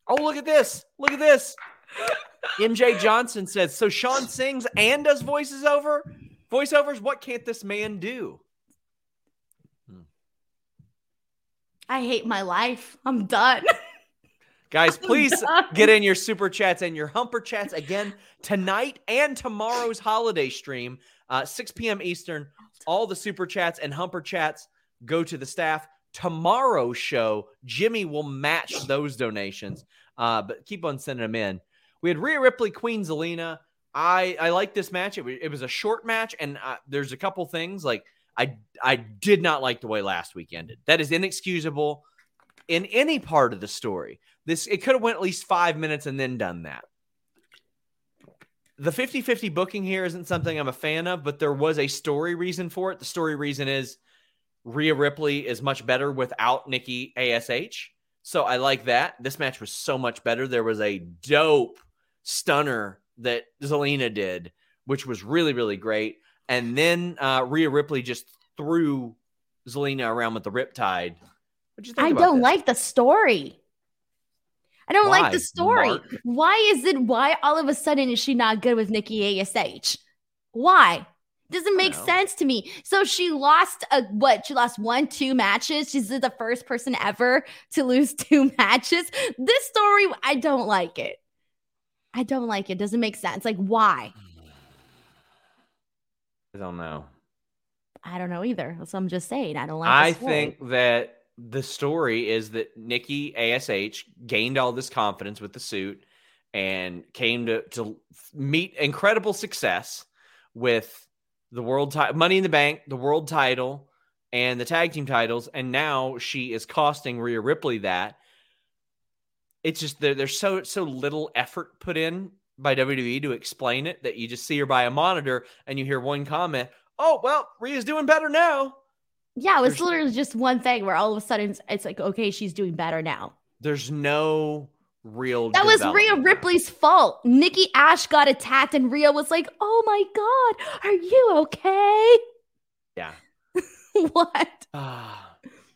Oh, look at this. Look at this. MJ Johnson says, so Sean sings and does voices over? Voiceovers? What can't this man do? I hate my life. I'm done. Guys, please done. get in your super chats and your humper chats again tonight and tomorrow's holiday stream, uh, 6 p.m. Eastern. All the super chats and humper chats go to the staff. Tomorrow's show, Jimmy will match those donations, uh, but keep on sending them in. We had Rhea Ripley, Queen Zelina. I I like this match. It was, it was a short match, and uh, there's a couple things like I I did not like the way last week ended. That is inexcusable in any part of the story. This it could have went at least five minutes and then done that. The 50-50 booking here isn't something I'm a fan of, but there was a story reason for it. The story reason is Rhea Ripley is much better without Nikki ASH. So I like that. This match was so much better. There was a dope stunner that Zelina did, which was really, really great. And then uh, Rhea Ripley just threw Zelina around with the Riptide. What'd you think I don't like the story. I don't Why, like the story. Mark? Why is it? Why all of a sudden is she not good with Nikki Ash? Why? Doesn't make sense to me. So she lost a what? She lost one, two matches. She's the first person ever to lose two matches. This story, I don't like it. I don't like it. Doesn't make sense. Like why? I don't know. I don't know either. So I'm just saying. I don't like. I think that the story is that Nikki ASH gained all this confidence with the suit and came to to meet incredible success with the world title, Money in the Bank, the world title, and the tag team titles, and now she is costing Rhea Ripley that. It's just there, there's so so little effort put in by WWE to explain it that you just see her by a monitor and you hear one comment, "Oh well, Rhea's doing better now." Yeah, it was There's- literally just one thing where all of a sudden it's, it's like, okay, she's doing better now. There's no real. That was Rhea. Ripley's fault. Nikki Ash got attacked, and Rhea was like, "Oh my god, are you okay?" Yeah. what? Ah.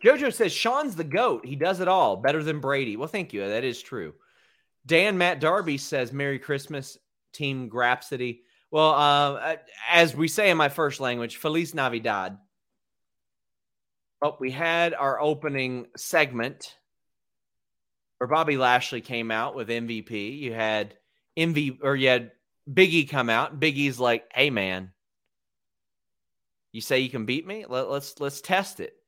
Jojo says Sean's the goat. He does it all better than Brady. Well, thank you. That is true. Dan Matt Darby says Merry Christmas, Team Grapsity. Well, uh, as we say in my first language, Feliz Navidad. Well, we had our opening segment where Bobby Lashley came out with MVP. You had MV or you had Biggie come out. Biggie's like, "Hey, man, you say you can beat me? Let, let's let's test it."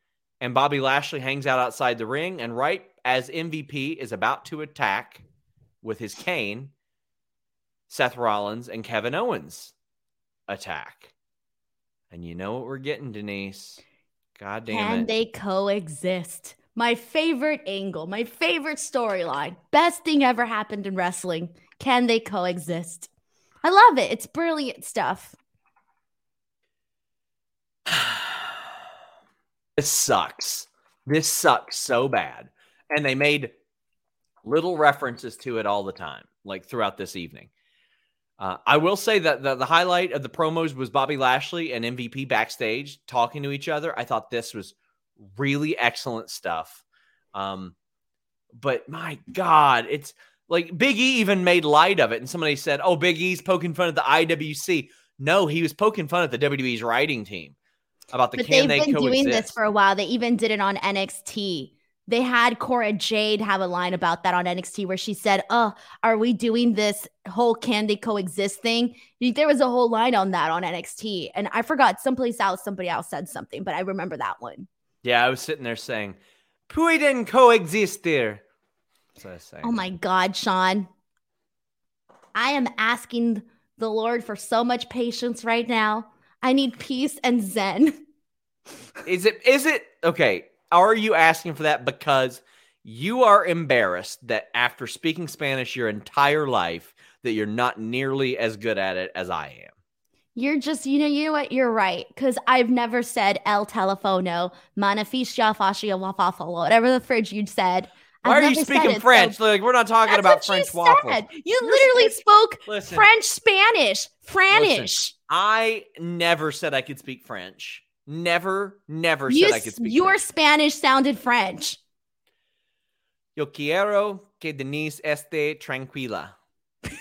And Bobby Lashley hangs out outside the ring, and right as MVP is about to attack with his cane, Seth Rollins and Kevin Owens attack. And you know what we're getting, Denise? God damn Can it. they coexist? My favorite angle, my favorite storyline, best thing ever happened in wrestling. Can they coexist? I love it. It's brilliant stuff. this sucks. This sucks so bad. And they made little references to it all the time, like throughout this evening. Uh, I will say that the, the highlight of the promos was Bobby Lashley and MVP backstage talking to each other. I thought this was really excellent stuff. Um, but my God, it's like Big E even made light of it. And somebody said, Oh, Big E's poking fun at the IWC. No, he was poking fun at the WWE's writing team about the but can they've they been coexist. doing this for a while. They even did it on NXT. They had Cora Jade have a line about that on NXT where she said, Oh, are we doing this whole can they coexist thing? There was a whole line on that on NXT. And I forgot someplace else, somebody else said something, but I remember that one. Yeah, I was sitting there saying, Pueden coexist there. That's what I was saying. Oh my God, Sean. I am asking the Lord for so much patience right now. I need peace and zen. Is it is it okay? Are you asking for that because you are embarrassed that after speaking Spanish your entire life that you're not nearly as good at it as I am? You're just, you know, you know what? You're right. Because I've never said El Telefono, Manafisha Fascia Wafafalo, whatever the fridge you'd said. Why I've are you speaking it, French? so- like we're not talking about French you waffles. said. You You're literally spoke Listen, French, Spanish, Franish. I never said I could speak French. Never, never You, said I could speak your French. Spanish sounded French. Yo quiero que Denise esté tranquila.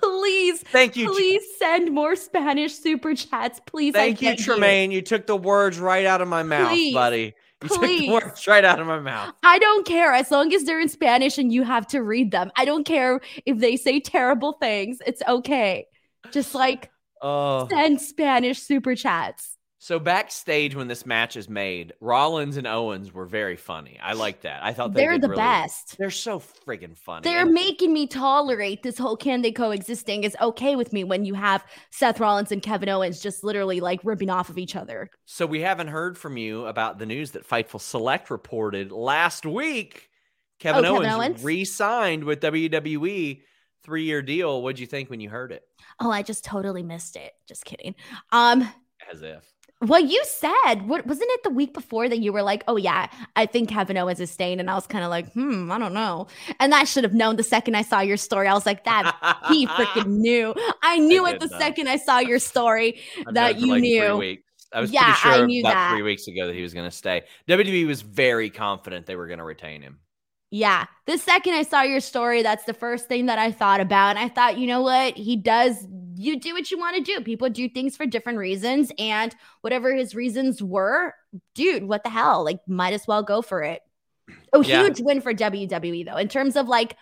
Please, Thank you. Please send more Spanish super chats. Please, Thank you, Tremaine. You took the words right out of my mouth, Please. buddy. You took Please. the words right out of my mouth. I don't care as long as they're in Spanish and you have to read them. I don't care if they say terrible things. It's okay. Just like Oh. send Spanish super chats. So backstage when this match is made, Rollins and Owens were very funny. I like that. I thought they They're the really- best. They're so friggin' funny. They're And- making me tolerate this whole can they coexisting is okay with me when you have Seth Rollins and Kevin Owens just literally like ripping off of each other. So we haven't heard from you about the news that Fightful Select reported last week. Kevin, Oh, Kevin Owens, Owens? re-signed with WWE, three-year deal. What'd you think when you heard it? Oh, I just totally missed it. Just kidding. Um, As if. What you said, what wasn't it the week before that you were like, oh yeah, I think Kevin Owens is staying, and I was kind of like, hmm, I don't know, and I should have known the second I saw your story. I was like, that he freaking knew. I knew it the second I saw your story. That you like knew. I was Yeah, pretty I knew about that. three weeks ago that he was going to stay. WWE was very confident they were going to retain him. Yeah, the second I saw your story, that's the first thing that I thought about, and I thought, you know what, he does. You do what you want to do. People do things for different reasons, and whatever his reasons were, dude, what the hell? Like, might as well go for it. Oh, Yeah. huge win for WWE though. In terms of like,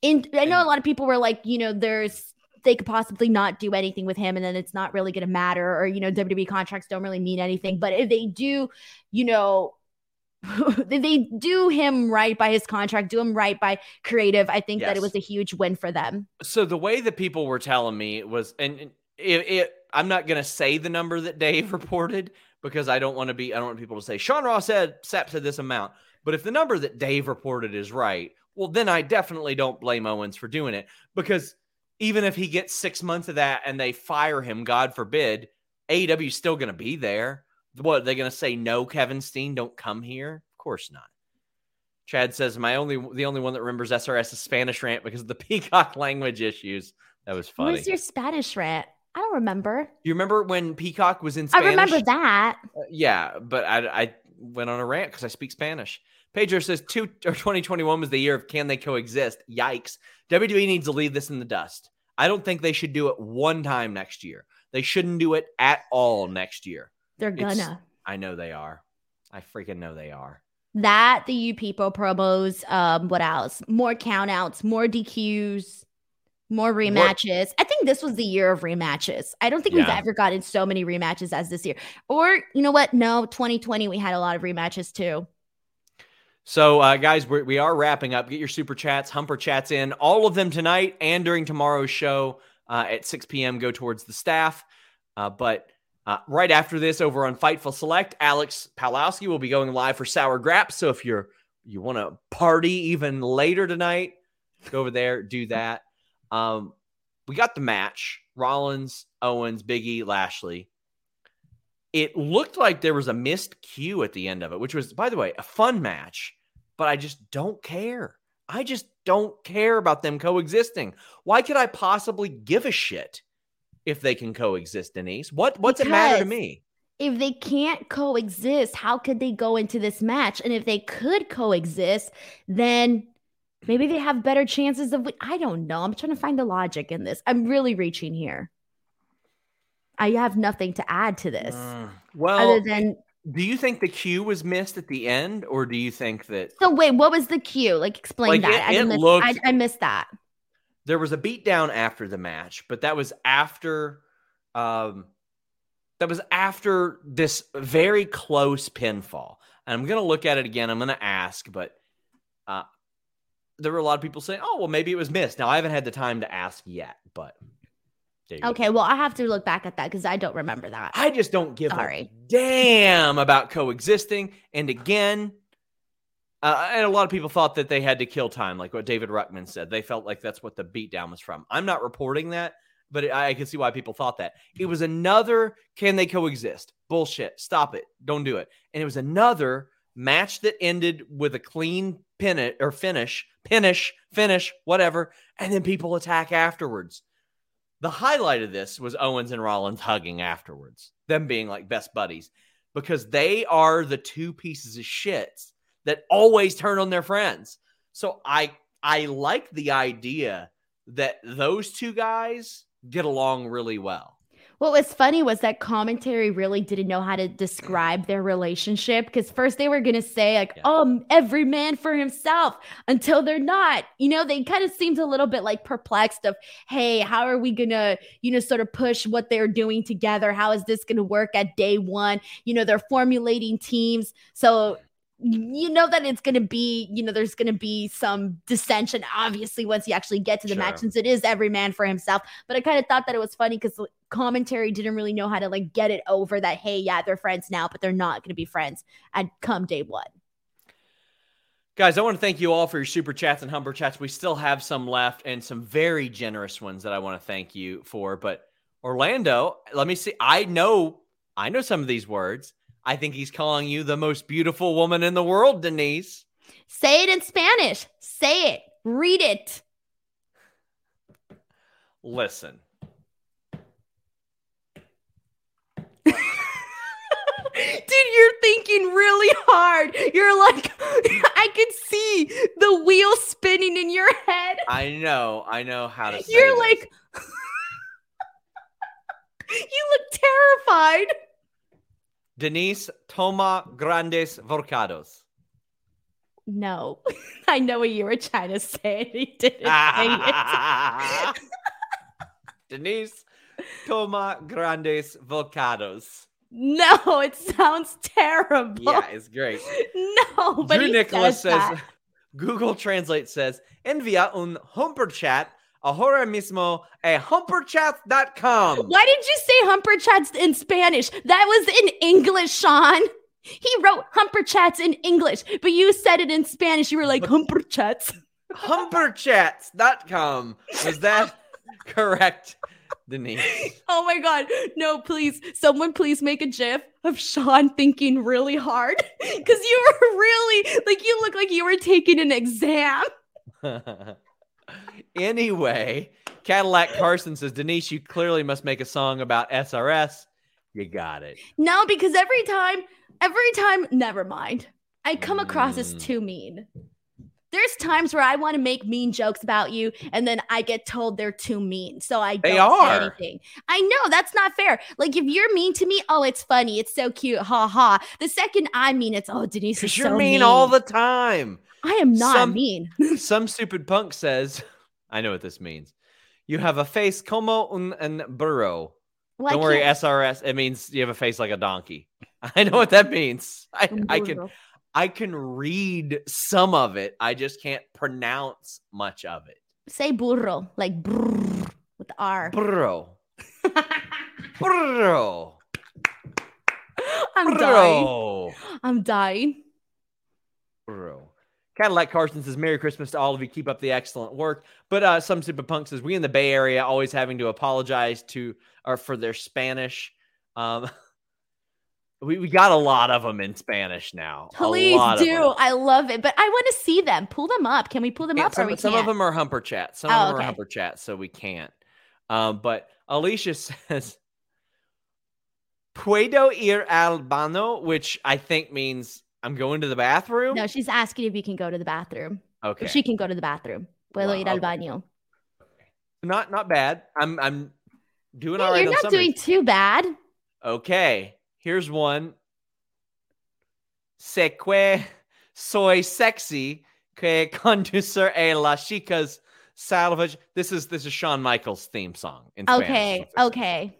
in I know a lot of people were like, you know, there's they could possibly not do anything with him, and then it's not really going to matter, or you know, WWE contracts don't really mean anything. But if they do, you know. they do him right by his contract, do him right by creative. I think that it was a huge win for them. So the way that people were telling me was, and it, it I'm not going to say the number that Dave reported because I don't want to be, I don't want people to say Sean Ross said Sapp said this amount. But if the number that Dave reported is right, well, then I definitely don't blame Owens for doing it because even if he gets six months of that and they fire him, God forbid, AEW is still going to be there. What are they're going to say? No, Kevin Steen, don't come here. Of course not. Chad says my only the only one that remembers SRS is Spanish rant because of the Peacock language issues. That was funny. Where's your Spanish rant? I don't remember. you remember when Peacock was in Spanish? I remember that. Uh, yeah, but I, I went on a rant because I speak Spanish. Pedro says two or 2021 was the year of can they coexist? Yikes. WWE needs to leave this in the dust. I don't think they should do it one time next year. They shouldn't do it at all next year. They're gonna. I know they are. I freaking know they are. That the you people promos. Um, what else? More countouts, more DQs, more rematches. I think this was the year of rematches. I don't think we've ever gotten so many rematches as this year. Or you know what? No, 2020 we had a lot of rematches too. So, uh, guys, we're, we are wrapping up. Get your super chats, humper chats in, all of them tonight and during tomorrow's show uh, at 6 p.m. Go towards the staff. Uh, but uh, right after this, over on Fightful Select, Alex Palowski will be going live for Sour Grap. So if you're you want to party even later tonight, go over there, do that. Um, we got the match: Rollins, Owens, Biggie, Lashley. It looked like there was a missed cue at the end of it, which was, by the way, a fun match, but I just don't care. I just don't care about them coexisting. Why could I possibly give a shit if they can coexist, Denise? What what's it matter to me? if they can't coexist, how could they go into this match? And if they could coexist, then maybe they have better chances of. I don't know. I'm trying to find the logic in this. I'm really reaching here. I have nothing to add to this Mm, well, other than. do you think the cue was missed at the end, or do you think that So wait, what was the cue? Like, explain Like, that. it- I, it missed, looked- I, I missed that. There was a beatdown after the match, but that was after um that was after this very close pinfall. And I'm gonna look at it again. I'm gonna ask, but uh there were a lot of people saying, "Oh, well, maybe it was missed." Now I haven't had the time to ask yet, but you go. Okay, well, I have to look back at that because I don't remember that. I just don't give Sorry. a damn about coexisting. And again, Uh, and a lot of people thought that they had to kill time, like what David Ruckman said. They felt like that's what the beatdown was from. I'm not reporting that, but I I can see why people thought that. It was another can they coexist? Bullshit. Stop it. Don't do it. And it was another match that ended with a clean pin or finish, finish, finish, whatever, and then people attack afterwards. The highlight of this was Owens and Rollins hugging afterwards, them being like best buddies, because they are the two pieces of shits that always turn on their friends. So I I like the idea that those two guys get along really well. What was funny was that commentary really didn't know how to describe their relationship because first they were going to say, like, Yeah. oh, every man for himself until they're not. You know, they kind of seemed a little bit like perplexed of, hey, how are we going to, you know, sort of push what they're doing together? How is this going to work at day one? You know, they're formulating teams. So, you know that it's going to be, you know, there's going to be some dissension, obviously, once you actually get to the match, Sure. since it is every man for himself. But I kind of thought that it was funny because commentary didn't really know how to like get it over that hey yeah they're friends now but they're not going to be friends at come day one Guys, I want to thank you all for your super chats and humper chats. We still have some left and some very generous ones that I want to thank you for. But Orlando, let me see. I know, I know some of these words. I think he's calling you the most beautiful woman in the world, Denise. say it in spanish. Say it. Read it. Listen, dude you're thinking really hard. You're like i could see the wheel spinning in your head. I know, I know how to say you're this. like you look terrified Denise toma grandes volcados. no i know what you were trying to say and he didn't ah. say it Denise toma grandes volcados. no it sounds terrible Yeah, it's great. no but Drew Nicholas says says. Google Translate says, envia un humperchat ahora mismo a humperchat.com. Why did you say humper chats in Spanish? That was in English, Sean. He wrote humper chats in English, but you said it in Spanish. You were like humper chats. Humperchats.com. Was that correct, Denise? Oh my god. No, please. Someone please make a gif of Sean thinking really hard. Cause you were really like you look like you were taking an exam. anyway, Cadillac Carson says, Denise, you clearly must make a song about SRS. You got it. No, because every time, every time, never mind. I come across as Mm. too mean. There's times where I want to make mean jokes about you, and then I get told they're too mean. So I They don't say anything. I know that's not fair. Like if you're mean to me, oh, it's funny, it's so cute, ha ha. The second I mean, it's oh, Denise is you're so mean, all the time. I am not Some- mean. Some stupid punk says, I know what this means. You have a face como un, un burro. Well, Don't worry, SRS. It means you have a face like a donkey. I know what that means. I, I can I can read some of it. I just can't pronounce much of it. say burro like brrr, with the R. Burro. Burro. I'm dying. I'm dying. Burro. Cadillac Carson says, Merry Christmas to all of you. Keep up the excellent work. But uh, some super punk says, We in the Bay Area always having to apologize to or for their Spanish. Um, we, we got a lot of them in Spanish now. Please do. I love it, but I want to see them. Pull them up. Can we pull them Yeah, up? or some, we some can't? of them are humper chats. Some Oh, of them okay. are humper chats, so we can't. Um, but Alicia says, Puedo ir al baño, which I think means I'm going to the bathroom. No, she's asking if you can go to the bathroom. okay. If she can go to the bathroom. Puedo Wow, ir al okay. baño. not not bad. I'm I'm doing Yeah, all right. you're not doing too bad. Okay, here's one. Se que soy sexy que conducir a las chicas salvage. This is this is Shawn Michaels theme song. In Spanish. Okay, That's what it says. okay.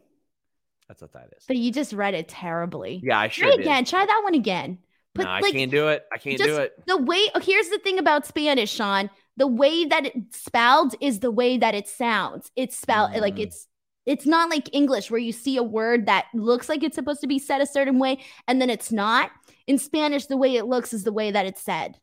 That's what that is. But you just read it terribly. Yeah, I should. Try again. Try that one again. Put no, I like can't do it. I can't do it. the way oh, here's the thing about Spanish, Sean. The way that it's spelled is the way that it sounds. It's spelled like Mm. it's it's not like English where you see a word that looks like it's supposed to be said a certain way and then it's not. In Spanish, the way it looks is the way that it's said.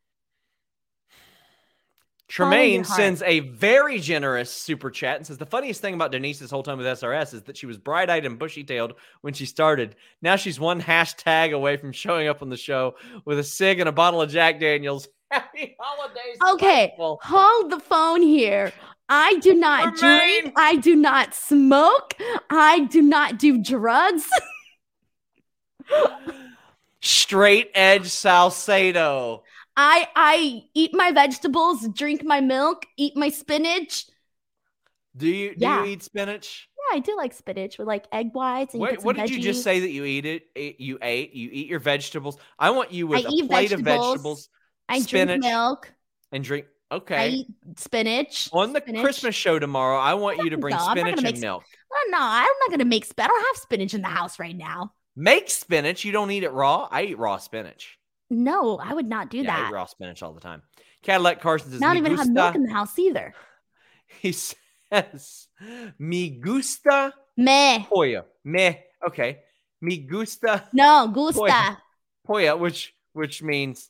Tremaine sends a very generous super chat and says the funniest thing about Denise this whole time with SRS is that she was bright eyed and bushy tailed when she started. Now she's one hashtag away from showing up on the show with a cig and a bottle of Jack Daniels. Happy holidays. Okay, Spiteful. hold the phone here. I do not Remain. drink. I do not smoke. I do not do drugs. Straight edge Salcedo. I I eat my vegetables, drink my milk, eat my spinach. Do you do Yeah. you eat spinach? Yeah, I do like spinach with like egg whites and you Wait, what did you just say that you eat it? eh, You ate. You eat your vegetables. I want you with I a eat plate of vegetables. vegetables I spinach. drink milk. and drink. Okay. I eat spinach. On the spinach. Christmas show tomorrow, I want you to bring No, spinach and milk. Oh, no, I'm not gonna make spinach. I don't have spinach in the house right now. Make spinach. You don't eat it raw. I eat raw spinach. No, I would not do yeah, I that. eat raw spinach all the time. Cadillac Carson says, Not "Me even have milk in the house either. He says, "Me gusta me pollo." me." Okay. Me gusta No, gusta. pollo, which which means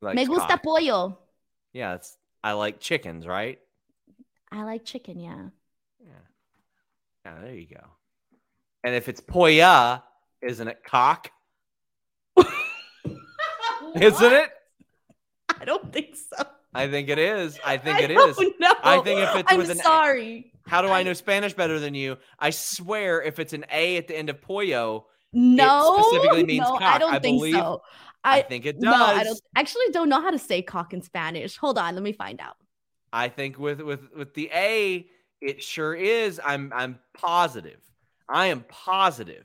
like Me gusta pollo. Yeah, it's I like chickens, right? I like chicken, yeah. Yeah. Yeah, there you go. And if it's poya, isn't it cock? Isn't it? I don't think so. I think it is. I think I it is. know. I think if it's I'm with an A- sorry. How do I know Spanish better than you? I swear if it's an A at the end of pollo, No, specifically means no, I don't I think believe- so. I, I, think it does. no, I don't actually don't know how to say cock in Spanish. Hold on, let me find out. I think with with with the A, it sure is. I'm I'm positive. I am positive.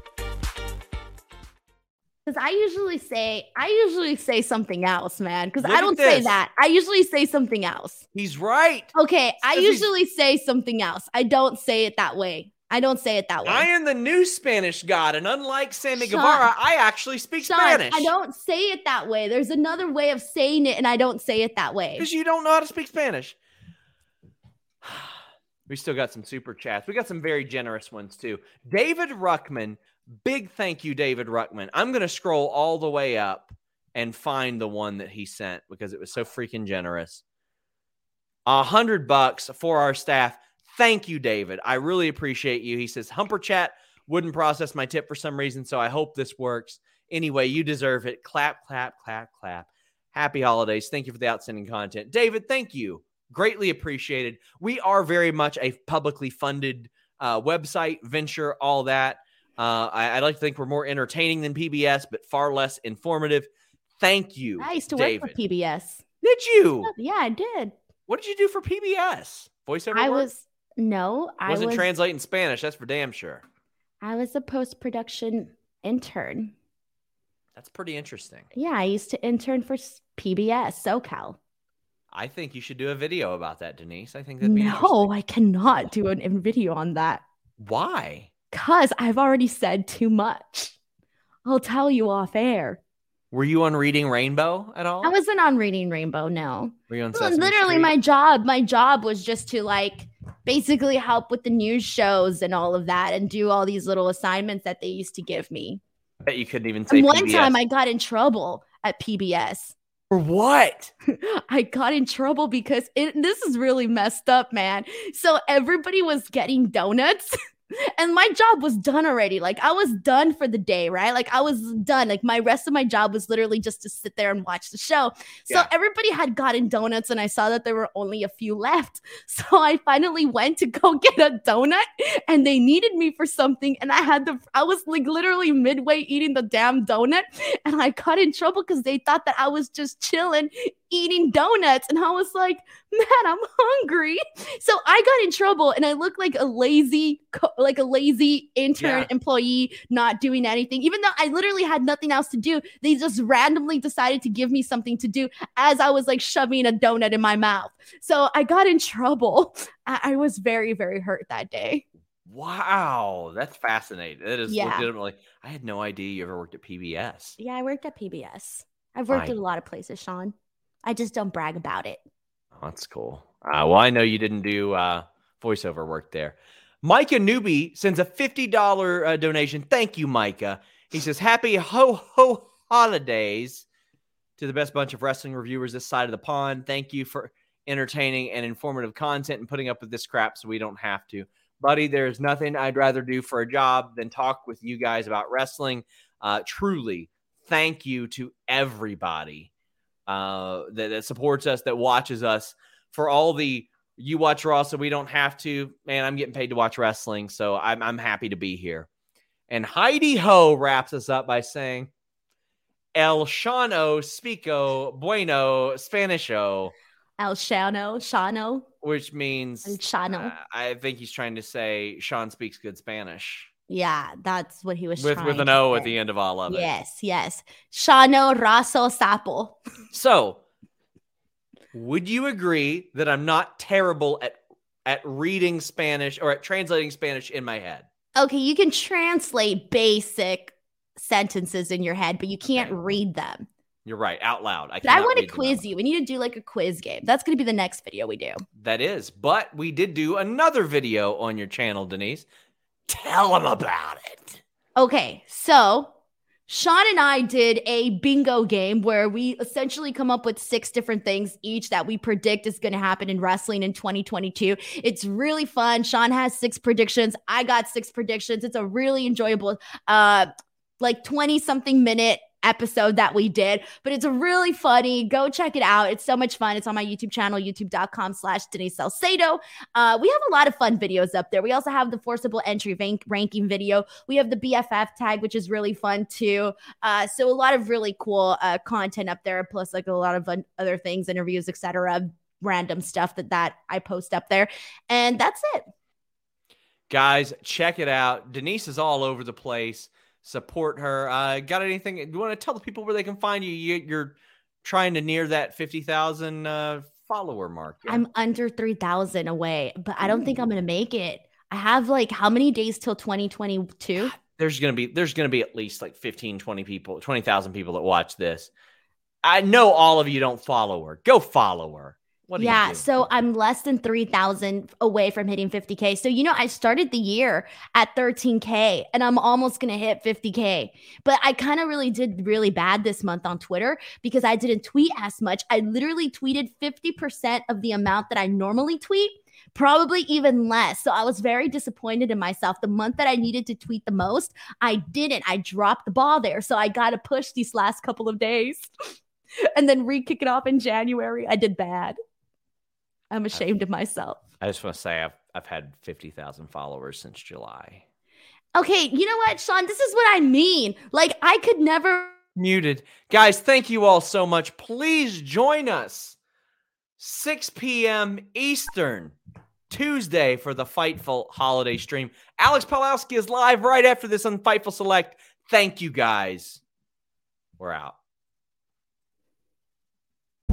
Because I usually say, I usually say something else, man. Because I don't say that. I usually say something else. He's right. Okay, I usually say something else. I don't say it that way. I don't say it that way. I am the new Spanish god, and unlike Sammy Sean- Guevara, I actually speak Sean, Spanish. I don't say it that way. There's another way of saying it, and I don't say it that way. because you don't know how to speak Spanish. We still got some super chats. We got some very generous ones too. David Ruckman, big thank you, David Ruckman. I'm gonna scroll all the way up and find the one that he sent because it was so freaking generous. A hundred bucks for our staff. Thank you, David. I really appreciate you. He says Humper Chat wouldn't process my tip for some reason, so I hope this works. Anyway, you deserve it. Clap, clap, clap, clap. Happy holidays. Thank you for the outstanding content. David, thank you. Greatly appreciated. We are very much a publicly funded uh, website, venture, all that. Uh, I, I like to think we're more entertaining than PBS, but far less informative. Thank you. I used to David. work for PBS. Did you? Yeah, I did. What did you do for PBS? Voiceover I work? was no, I Wasn't was translating Spanish. That's for damn sure. I was a post production intern. That's pretty interesting. Yeah, I used to intern for PBS SoCal. I think you should do a video about that, Denise. I think that'd be No. I cannot do an, a video on that Why? Because I've already said too much. I'll tell you off air. Were you on Reading Rainbow at all? I wasn't on Reading Rainbow. No, Were you on Sesame literally, Street? my job. My job was just to like basically help with the news shows and all of that, and do all these little assignments that they used to give me. bet you couldn't even say And one PBS. time, I got in trouble at PBS. For what? I got in trouble because it, this is really messed up, man. So everybody was getting donuts. and my job was done already. Like I was done for the day, right? Like I was done. Like my rest of my job was literally just to sit there and watch the show. So Yeah. everybody had gotten donuts, and I saw that there were only a few left. So I finally went to go get a donut, and they needed me for something, and I had the. I was like literally midway eating the damn donut, and I got in trouble because they thought that I was just chilling eating donuts, and I was like, man, I'm hungry. So I got in trouble and I looked like a lazy, like a lazy intern Yeah. employee not doing anything, even though I literally had nothing else to do. They just randomly decided to give me something to do as I was like shoving a donut in my mouth. So I got in trouble. I, I was very, very hurt that day. Wow, that's fascinating. That is Yeah. legitimately. I had no idea you ever worked at PBS. Yeah, I worked at PBS. I've worked My- at a lot of places, Sean. I just don't brag about it. Oh, that's cool. Uh, well, I know you didn't do uh, voiceover work there. Micah Newby sends a $50 uh, donation. Thank you, Micah. He says, Happy ho ho holidays to the best bunch of wrestling reviewers this side of the pond. Thank you for entertaining and informative content and putting up with this crap so we don't have to. Buddy, there's nothing I'd rather do for a job than talk with you guys about wrestling. Uh, truly, thank you to everybody uh, that, that supports us, that watches us for all the you watch Raw so we don't have to. Man, I'm getting paid to watch wrestling, so I'm I'm happy to be here. And Heidi Ho wraps us up by saying, El Shano Spico Bueno Spanisho, El Shano, Shano, which means El Shano. uh, I think he's trying to say Sean speaks good Spanish yeah, that's what he was with trying with an O at the end of all of it. Yes, yes. Shano Raso Sapo. So, would you agree that I'm not terrible at at reading Spanish or at translating Spanish in my head? Okay, you can translate basic sentences in your head, but you can't Okay. read them. You're right, out loud. I, But I want to quiz you. We need to do like a quiz game. That's going to be the next video we do. That is, but we did do another video on your channel, Denise. Tell them about it. Okay, so Sean and I did a bingo game where we essentially come up with six different things each that we predict is going to happen in wrestling in 2022. It's really fun. Sean has six predictions. I got six predictions. It's a really enjoyable, uh, like 20 something minute episode that we did but it's really funny go check it out it's so much fun it's on my youtube channel youtube.com slash denise salcedo uh, we have a lot of fun videos up there we also have the forcible entry rank- ranking video we have the BFF tag, which is really fun too. Uh, so a lot of really cool uh, content up there, plus like a lot of other things, interviews, etc. Random stuff that that I post up there, and that's it. Guys, check it out. Denise is all over the place. Support her. Uh, got anything? You want to tell the people where they can find you? you you're trying to near that 50,000 uh, follower mark. yeah? I'm under three thousand away, but I don't think I'm gonna make it. I have like how many days till 2022? there's gonna be there's gonna be at least like 15 20 people 20000 people that watch this i know all of you don't follow her go follow her what yeah, so I'm less than 3,000 away from hitting 50K. So, you know, I started the year at 13K and I'm almost going to hit 50K. But I kind of really did really bad this month on Twitter because I didn't tweet as much. I literally tweeted 50% of the amount that I normally tweet, probably even less. So I was very disappointed in myself. The month that I needed to tweet the most, I didn't. I dropped the ball there. So I got to push these last couple of days and then re kick it off in January. I did bad. I'm ashamed of myself. i just want to say i've i've had 50000 followers since july Okay, you know what, Sean? This is what I mean. Like, I could never. muted guys thank you all so much please join us 6 p.m eastern tuesday for the fightful holiday stream alex palowski is live right after this on fightful select thank you guys we're out